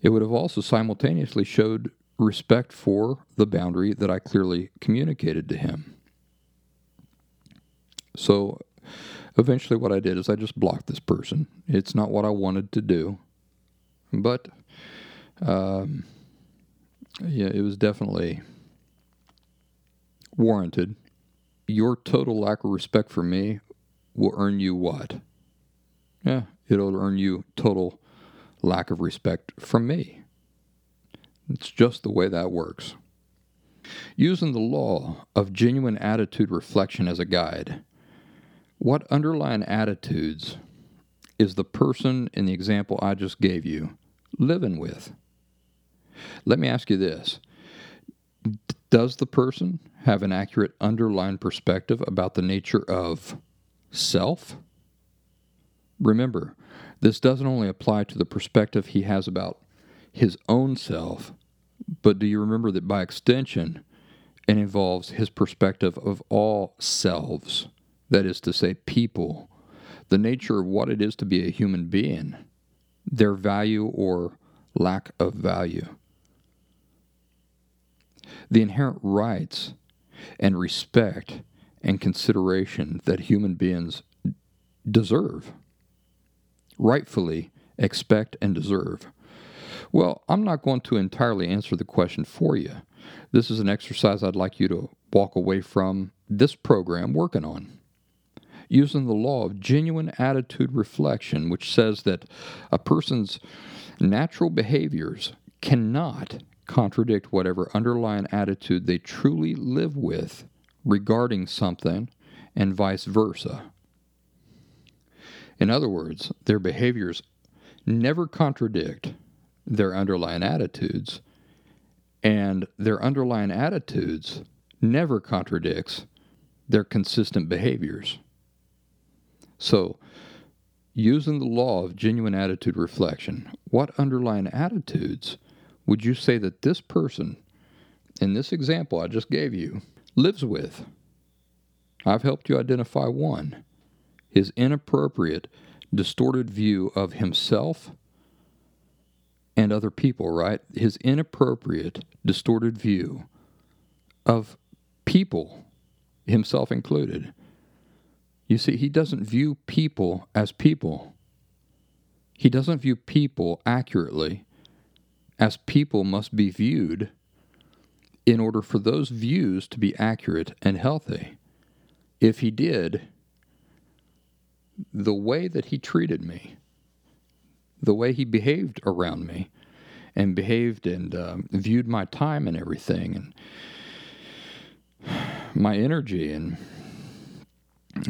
it would have also simultaneously showed respect for the boundary that I clearly communicated to him. So eventually, what I did is I just blocked this person. It's not what I wanted to do, but um, yeah, it was definitely warranted. Your total lack of respect for me will earn you what? Yeah, it'll earn you total lack of respect from me. It's just the way that works. Using the law of genuine attitude reflection as a guide, what underlying attitudes is the person in the example I just gave you living with? Let me ask you this Does the person have an accurate underlying perspective about the nature of self? Remember, this doesn't only apply to the perspective he has about his own self, but do you remember that by extension, it involves his perspective of all selves, that is to say, people, the nature of what it is to be a human being, their value or lack of value, the inherent rights and respect and consideration that human beings deserve rightfully expect and deserve? Well, I'm not going to entirely answer the question for you. This is an exercise I'd like you to walk away from this program working on. Using the law of genuine attitude reflection, which says that a person's natural behaviors cannot contradict whatever underlying attitude they truly live with regarding something, and vice versa. In other words, their behaviors never contradict their underlying attitudes, and their underlying attitudes never contradicts their consistent behaviors. So, using the law of genuine attitude reflection, what underlying attitudes would you say that this person, in this example I just gave you, lives with? I've helped you identify one his inappropriate, distorted view of himself and other people, right? His inappropriate, distorted view of people, himself included. You see, he doesn't view people as people. He doesn't view people accurately as people must be viewed in order for those views to be accurate and healthy. If he did, the way that he treated me, the way he behaved around me, and behaved and uh, viewed my time and everything, and [sighs] my energy and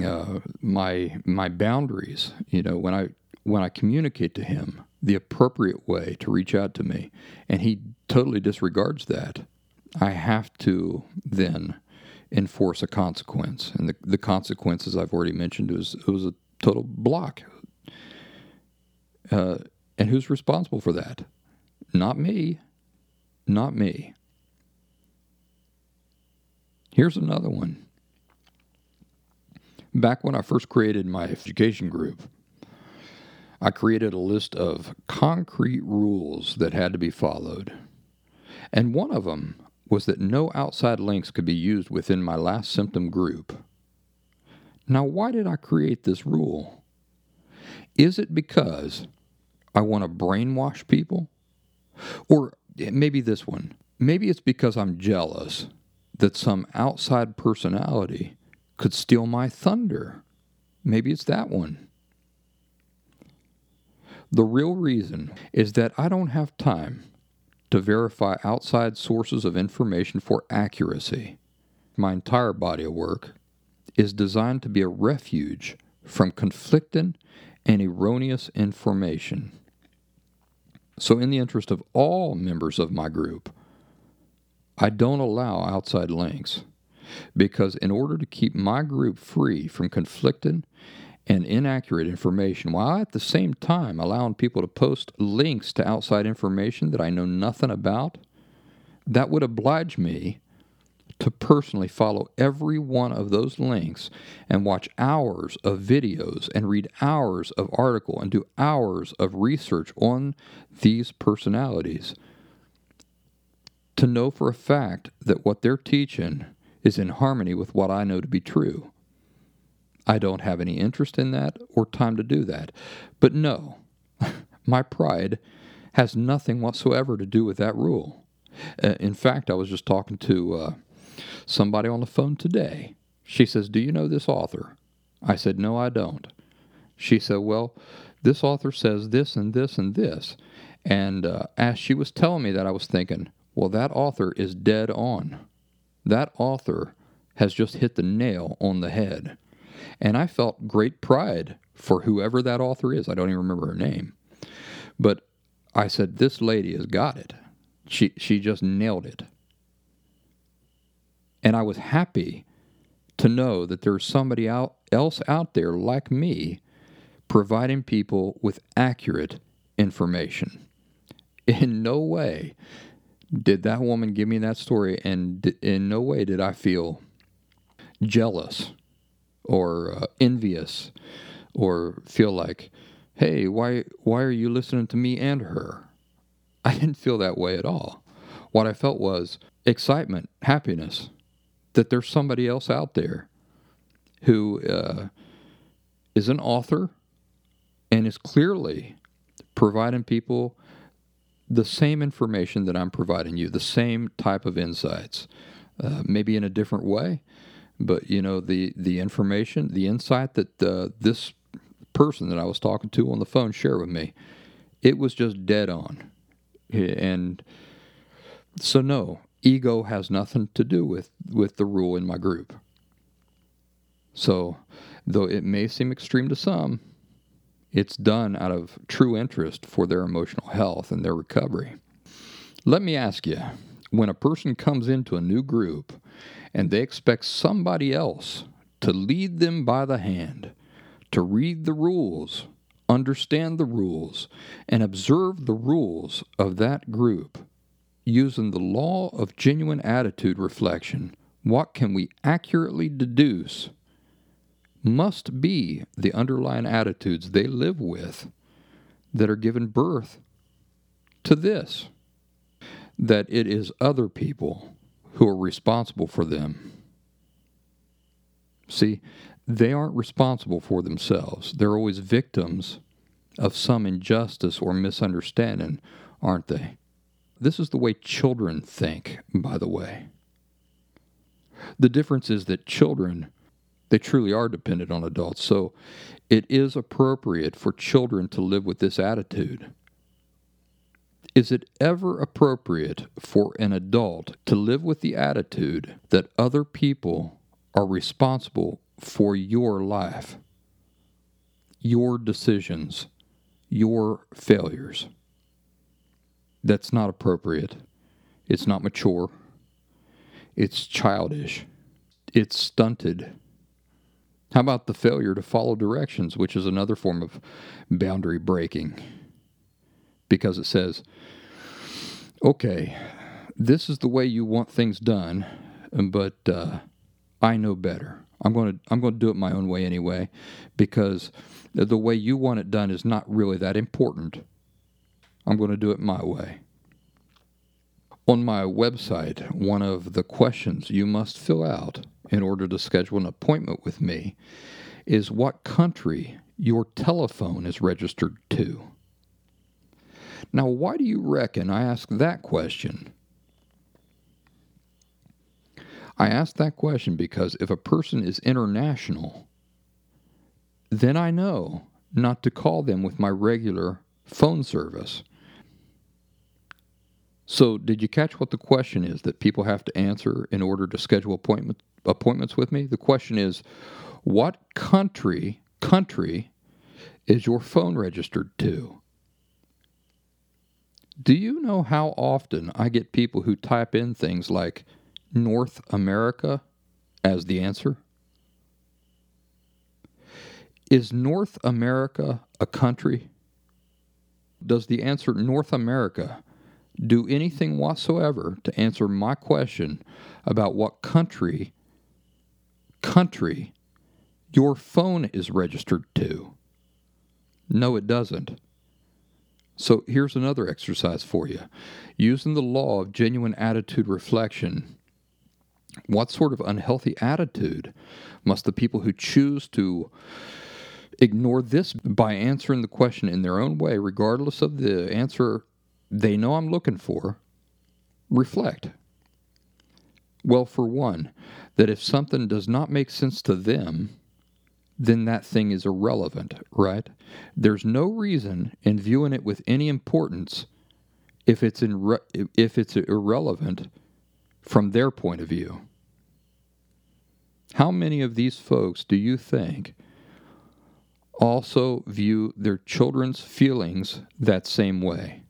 uh, my my boundaries. You know, when I when I communicate to him the appropriate way to reach out to me, and he totally disregards that, I have to then enforce a consequence. And the, the consequences I've already mentioned was it was a total block. Uh, and who's responsible for that? Not me. Not me. Here's another one. Back when I first created my education group, I created a list of concrete rules that had to be followed. And one of them was that no outside links could be used within my last symptom group. Now, why did I create this rule? Is it because I want to brainwash people? Or eh, maybe this one. Maybe it's because I'm jealous that some outside personality could steal my thunder. Maybe it's that one. The real reason is that I don't have time to verify outside sources of information for accuracy. My entire body of work is designed to be a refuge from conflicting and erroneous information. So, in the interest of all members of my group, I don't allow outside links because, in order to keep my group free from conflicting and inaccurate information, while at the same time allowing people to post links to outside information that I know nothing about, that would oblige me to personally follow every one of those links and watch hours of videos and read hours of article and do hours of research on these personalities to know for a fact that what they're teaching is in harmony with what I know to be true. I don't have any interest in that or time to do that. But no, [laughs] my pride has nothing whatsoever to do with that rule. Uh, in fact, I was just talking to uh, somebody on the phone today. She says, Do you know this author? I said, No, I don't. She said, Well, this author says this and this and this. And uh, as she was telling me that, I was thinking, Well, that author is dead on. That author has just hit the nail on the head. And I felt great pride for whoever that author is. I don't even remember her name. But I said, This lady has got it. She, she just nailed it. And I was happy to know that there's somebody out, else out there like me providing people with accurate information. In no way did that woman give me that story, and in no way did I feel jealous or uh, envious or feel like, hey, why, why are you listening to me and her? I didn't feel that way at all. What I felt was excitement, happiness that there's somebody else out there who uh, is an author and is clearly providing people the same information that I'm providing you, the same type of insights, uh, maybe in a different way, but you know the the information, the insight that uh, this person that I was talking to on the phone shared with me, it was just dead on, and so no, ego has nothing to do with with the rule in my group. So, though it may seem extreme to some, it's done out of true interest for their emotional health and their recovery. Let me ask you when a person comes into a new group and they expect somebody else to lead them by the hand, to read the rules, understand the rules, and observe the rules of that group using the law of genuine attitude reflection, what can we accurately deduce must be the underlying attitudes they live with that are given birth to this that it is other people who are responsible for them. See, they aren't responsible for themselves. They're always victims of some injustice or misunderstanding, aren't they? This is the way children think, by the way. The difference is that children they truly are dependent on adults. So it is appropriate for children to live with this attitude. Is it ever appropriate for an adult to live with the attitude that other people are responsible for your life, your decisions, your failures? That's not appropriate. It's not mature. It's childish. It's stunted. How about the failure to follow directions, which is another form of boundary breaking? Because it says, okay, this is the way you want things done, but uh, I know better. I'm going to I'm going to do it my own way anyway because the way you want it done is not really that important. I'm going to do it my way. On my website, one of the questions you must fill out in order to schedule an appointment with me is what country your telephone is registered to. Now, why do you reckon I ask that question? I ask that question because if a person is international, then I know not to call them with my regular phone service. So, did you catch what the question is that people have to answer in order to schedule appointment, appointments with me? The question is, what country country is your phone registered to? Do you know how often I get people who type in things like North America as the answer? Is North America a country? Does the answer North America do anything whatsoever to answer my question about what country country your phone is registered to? No, it doesn't. So here's another exercise for you. Using the law of genuine attitude reflection, what sort of unhealthy attitude must the people who choose to ignore this by answering the question in their own way, regardless of the answer they know I'm looking for, reflect? Well, for one, that if something does not make sense to them, then that thing is irrelevant, right? There's no reason in viewing it with any importance if it's in if it's irrelevant from their point of view. How many of these folks do you think also view their children's feelings that same way?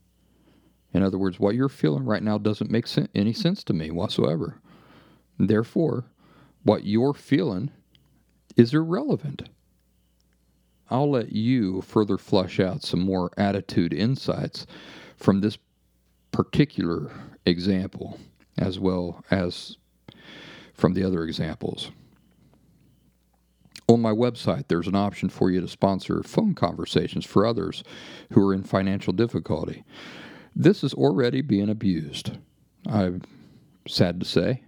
In other words, what you're feeling right now doesn't make sen- any sense to me whatsoever. Therefore, what you're feeling is irrelevant. I'll let you further flush out some more attitude insights from this particular example as well as from the other examples. On my website, there's an option for you to sponsor phone conversations for others who are in financial difficulty. This is already being abused. I'm sad to say.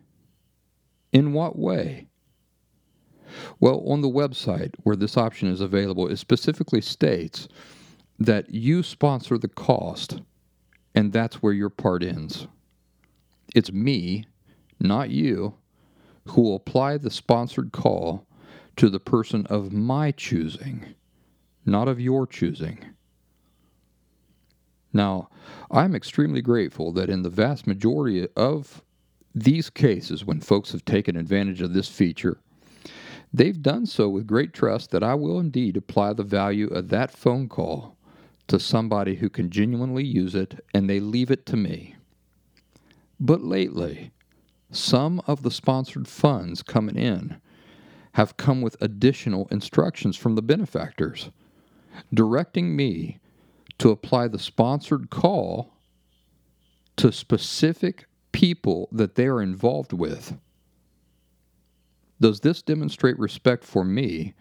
In what way? Well, on the website where this option is available, it specifically states that you sponsor the cost, and that's where your part ends. It's me, not you, who will apply the sponsored call to the person of my choosing, not of your choosing. Now, I'm extremely grateful that in the vast majority of these cases, when folks have taken advantage of this feature, they've done so with great trust that I will indeed apply the value of that phone call to somebody who can genuinely use it, and they leave it to me. But lately, some of the sponsored funds coming in have come with additional instructions from the benefactors, directing me to apply the sponsored call to specific people that they are involved with. Does this demonstrate respect for me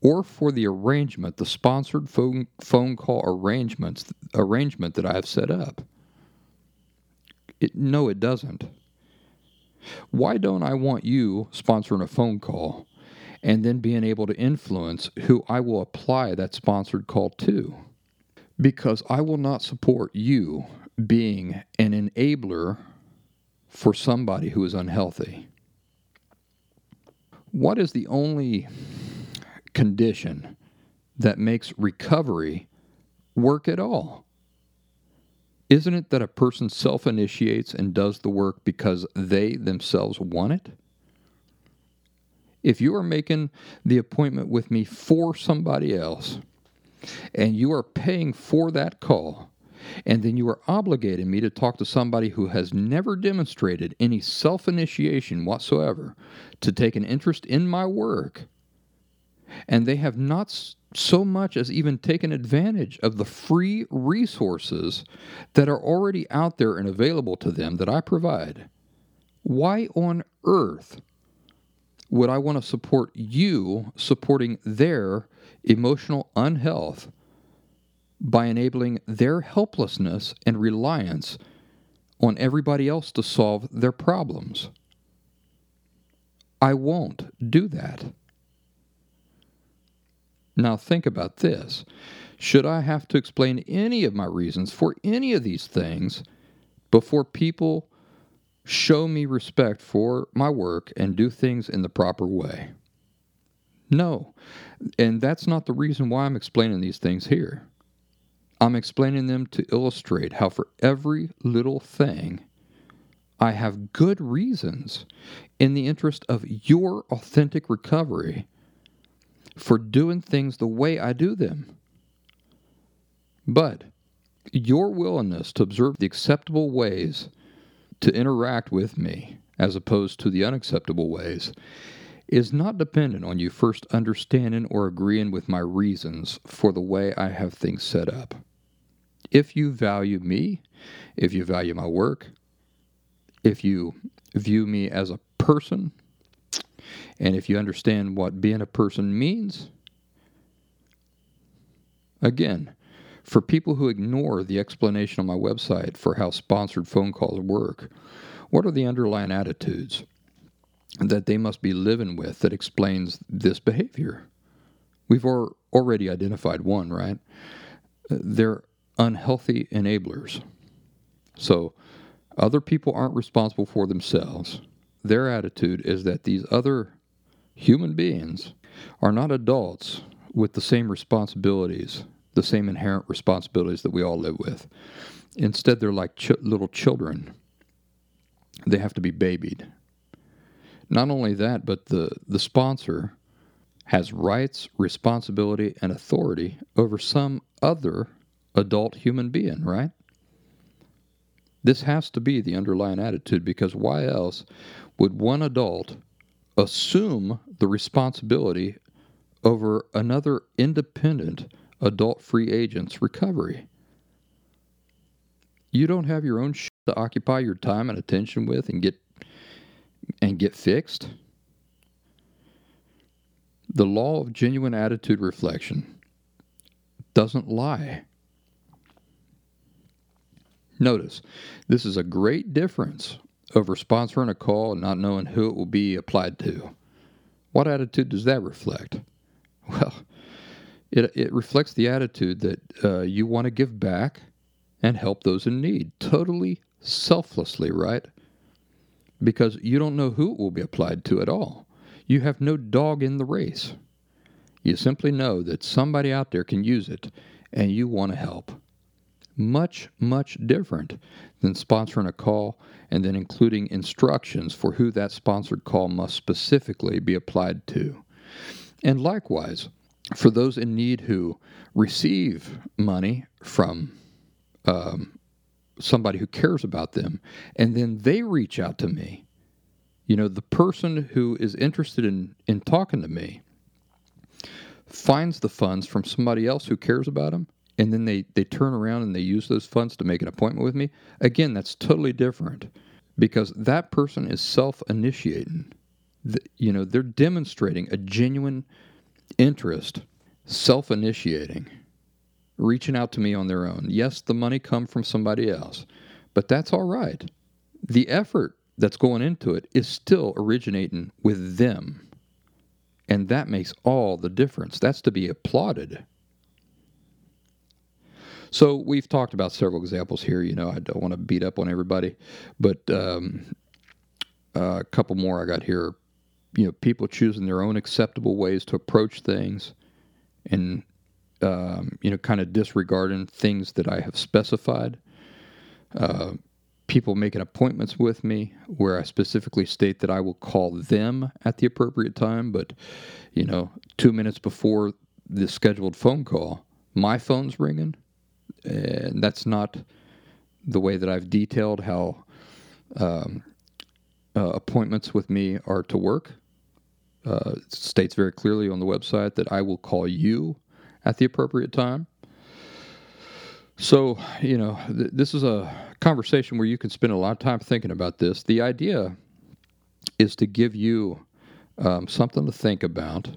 or for the arrangement, the sponsored phone, phone call arrangements, arrangement that I have set up? It, no, it doesn't. Why don't I want you sponsoring a phone call and then being able to influence who I will apply that sponsored call to. Because I will not support you being an enabler for somebody who is unhealthy. What is the only condition that makes recovery work at all? Isn't it that a person self initiates and does the work because they themselves want it? if you are making the appointment with me for somebody else and you are paying for that call, and then you are obligating me to talk to somebody who has never demonstrated any self initiation whatsoever to take an interest in my work, and they have not so much as even taken advantage of the free resources that are already out there and available to them that I provide. Why on earth would I want to support you supporting their emotional unhealth by enabling their helplessness and reliance on everybody else to solve their problems? I won't do that. Now, think about this. Should I have to explain any of my reasons for any of these things before people show me respect for my work and do things in the proper way? No. And that's not the reason why I'm explaining these things here. I'm explaining them to illustrate how, for every little thing, I have good reasons in the interest of your authentic recovery for doing things the way I do them. But your willingness to observe the acceptable ways to interact with me, as opposed to the unacceptable ways, is not dependent on you first understanding or agreeing with my reasons for the way I have things set up. If you value me, if you value my work, if you view me as a person, and if you understand what being a person means, again, for people who ignore the explanation on my website for how sponsored phone calls work, what are the underlying attitudes that they must be living with that explains this behavior? We've already identified one, right? They're unhealthy enablers. So, other people aren't responsible for themselves. Their attitude is that these other human beings are not adults with the same responsibilities, the same inherent responsibilities that we all live with. Instead, they're like ch- little children. They have to be babied. Not only that, but the, the sponsor has rights, responsibility, and authority over some other adult human being, right? This has to be the underlying attitude because why else would one adult assume the responsibility over another independent adult free agent's recovery. You don't have your own shit to occupy your time and attention with and get and get fixed. The law of genuine attitude reflection doesn't lie. Notice, this is a great difference over sponsoring a call and not knowing who it will be applied to. What attitude does that reflect? [laughs] Well, it, it reflects the attitude that uh, you want to give back and help those in need, totally selflessly, right? Because you don't know who it will be applied to at all. You have no dog in the race. You simply know that somebody out there can use it and you want to help much, much different than sponsoring a call and then including instructions for who that sponsored call must specifically be applied to. And likewise, for those in need who receive money from um, somebody who cares about them, and then they reach out to me. You know, the person who is interested in, in talking to me finds the funds from somebody else who cares about them and then they, they turn around and they use those funds to make an appointment with me, again, that's totally different because that person is self initiating. The, you know, they're demonstrating a genuine interest, self initiating, reaching out to me on their own. Yes, the money come from somebody else, but that's all right. The effort that's going into it is still originating with them. And that makes all the difference. That's to be applauded. So we've talked about several examples here. You know, I don't want to beat up on everybody, but um, uh, a couple more I got here. You know, people choosing their own acceptable ways to approach things, and um, you know, kind of disregarding things that I have specified. Uh, people making appointments with me where I specifically state that I will call them at the appropriate time, but you know, two minutes before the scheduled phone call, my phone's ringing and that's not the way that I've detailed how um, uh, appointments with me are to work. Uh, it states very clearly on the website that I will call you at the appropriate time. So, you know, th- this is a conversation where you can spend a lot of time thinking about this. The idea is to give you um, something to think about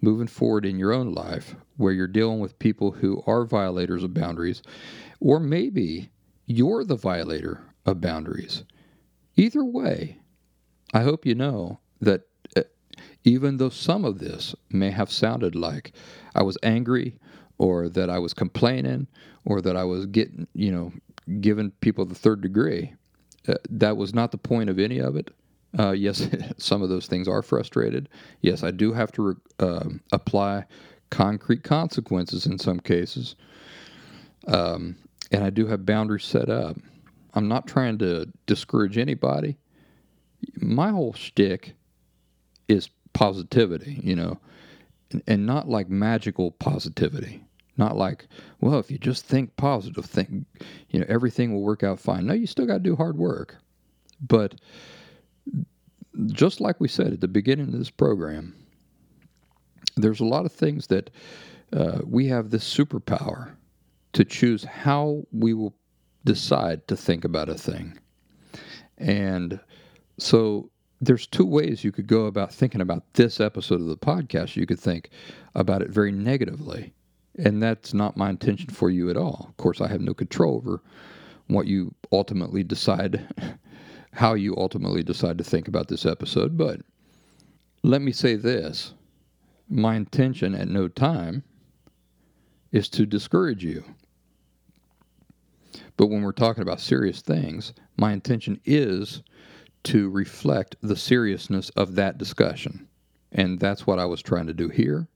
moving forward in your own life where you're dealing with people who are violators of boundaries, or maybe you're the violator of boundaries. Either way, I hope you know that uh, even though some of this may have sounded like I was angry or that I was complaining or that I was getting, you know, giving people the third degree, uh, that was not the point of any of it. Uh, yes, [laughs] some of those things are frustrated. Yes, I do have to re- uh, apply concrete consequences in some cases. Um, and I do have boundaries set up. I'm not trying to discourage anybody. My whole shtick is positivity, you know, and not like magical positivity. Not like, well, if you just think positive, think, you know, everything will work out fine. No, you still got to do hard work. But just like we said at the beginning of this program, there's a lot of things that uh, we have this superpower to choose how we will decide to think about a thing. And so there's two ways you could go about thinking about this episode of the podcast. You could think about it very negatively, and that's not my intention for you at all. Of course, I have no control over what you ultimately decide [laughs] how you ultimately decide to think about this episode, but let me say this my intention at no time is to discourage you. But when we're talking about serious things, my intention is to reflect the seriousness of that discussion. And that's what I was trying to do here.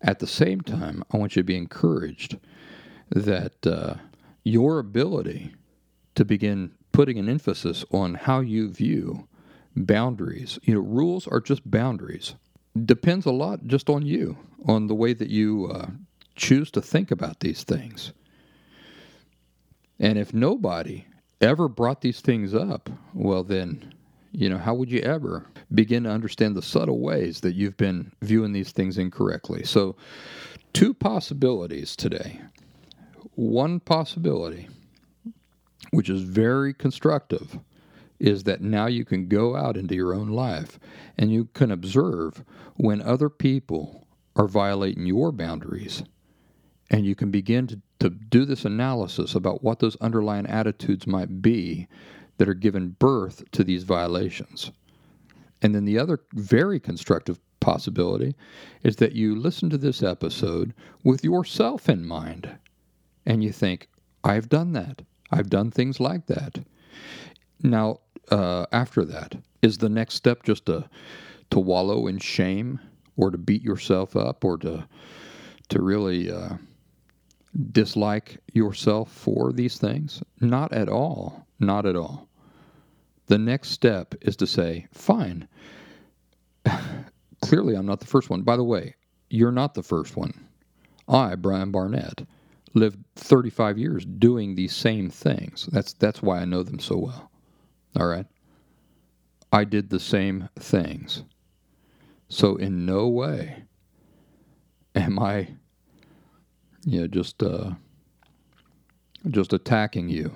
At the same time, I want you to be encouraged that uh, your ability to begin putting an emphasis on how you view boundaries. You know, rules are just boundaries. Depends a lot just on you, on the way that you uh, choose to think about these things. And if nobody ever brought these things up, well, then, you know, how would you ever begin to understand the subtle ways that you've been viewing these things incorrectly? So, two possibilities today. One possibility which is very constructive, is that now you can go out into your own life and you can observe when other people are violating your boundaries. And you can begin to, to do this analysis about what those underlying attitudes might be that are giving birth to these violations. And then the other very constructive possibility is that you listen to this episode with yourself in mind and you think, I've done that. I've done things like that. Now, uh, after that, is the next step just to to wallow in shame, or to beat yourself up, or to to really uh, dislike yourself for these things? Not at all. Not at all. The next step is to say, fine. [sighs] Clearly, I'm not the first one. By the way, you're not the first one. I, Brian Barnett, lived 35 years doing these same things. That's that's why I know them so well. All right. I did the same things. So in no way am I you know just uh just attacking you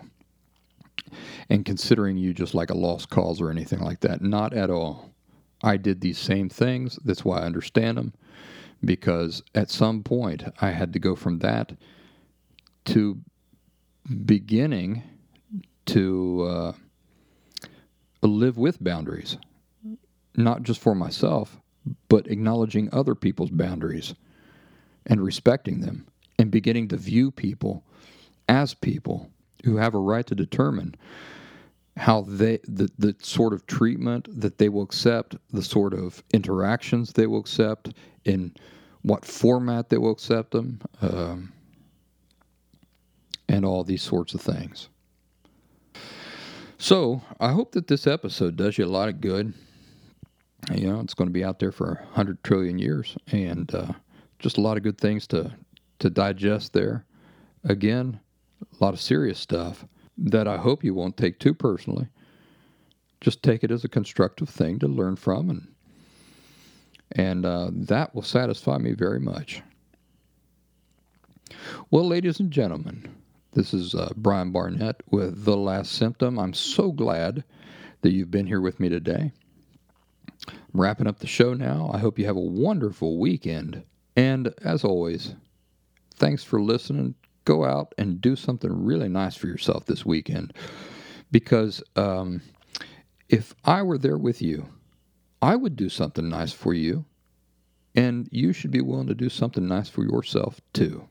and considering you just like a lost cause or anything like that. Not at all. I did these same things. That's why I understand them because at some point I had to go from that to beginning to uh, live with boundaries, not just for myself, but acknowledging other people's boundaries and respecting them and beginning to view people as people who have a right to determine how they the, the sort of treatment that they will accept the sort of interactions they will accept in what format they will accept them um, and all these sorts of things. So, I hope that this episode does you a lot of good. You know, it's going to be out there for 100 trillion years and uh, just a lot of good things to, to digest there. Again, a lot of serious stuff that I hope you won't take too personally. Just take it as a constructive thing to learn from, and and uh, that will satisfy me very much. Well, ladies and gentlemen, this is uh, Brian Barnett with The Last Symptom. I'm so glad that you've been here with me today. I'm wrapping up the show now. I hope you have a wonderful weekend. And as always, thanks for listening. Go out and do something really nice for yourself this weekend. Because um, if I were there with you, I would do something nice for you. And you should be willing to do something nice for yourself too.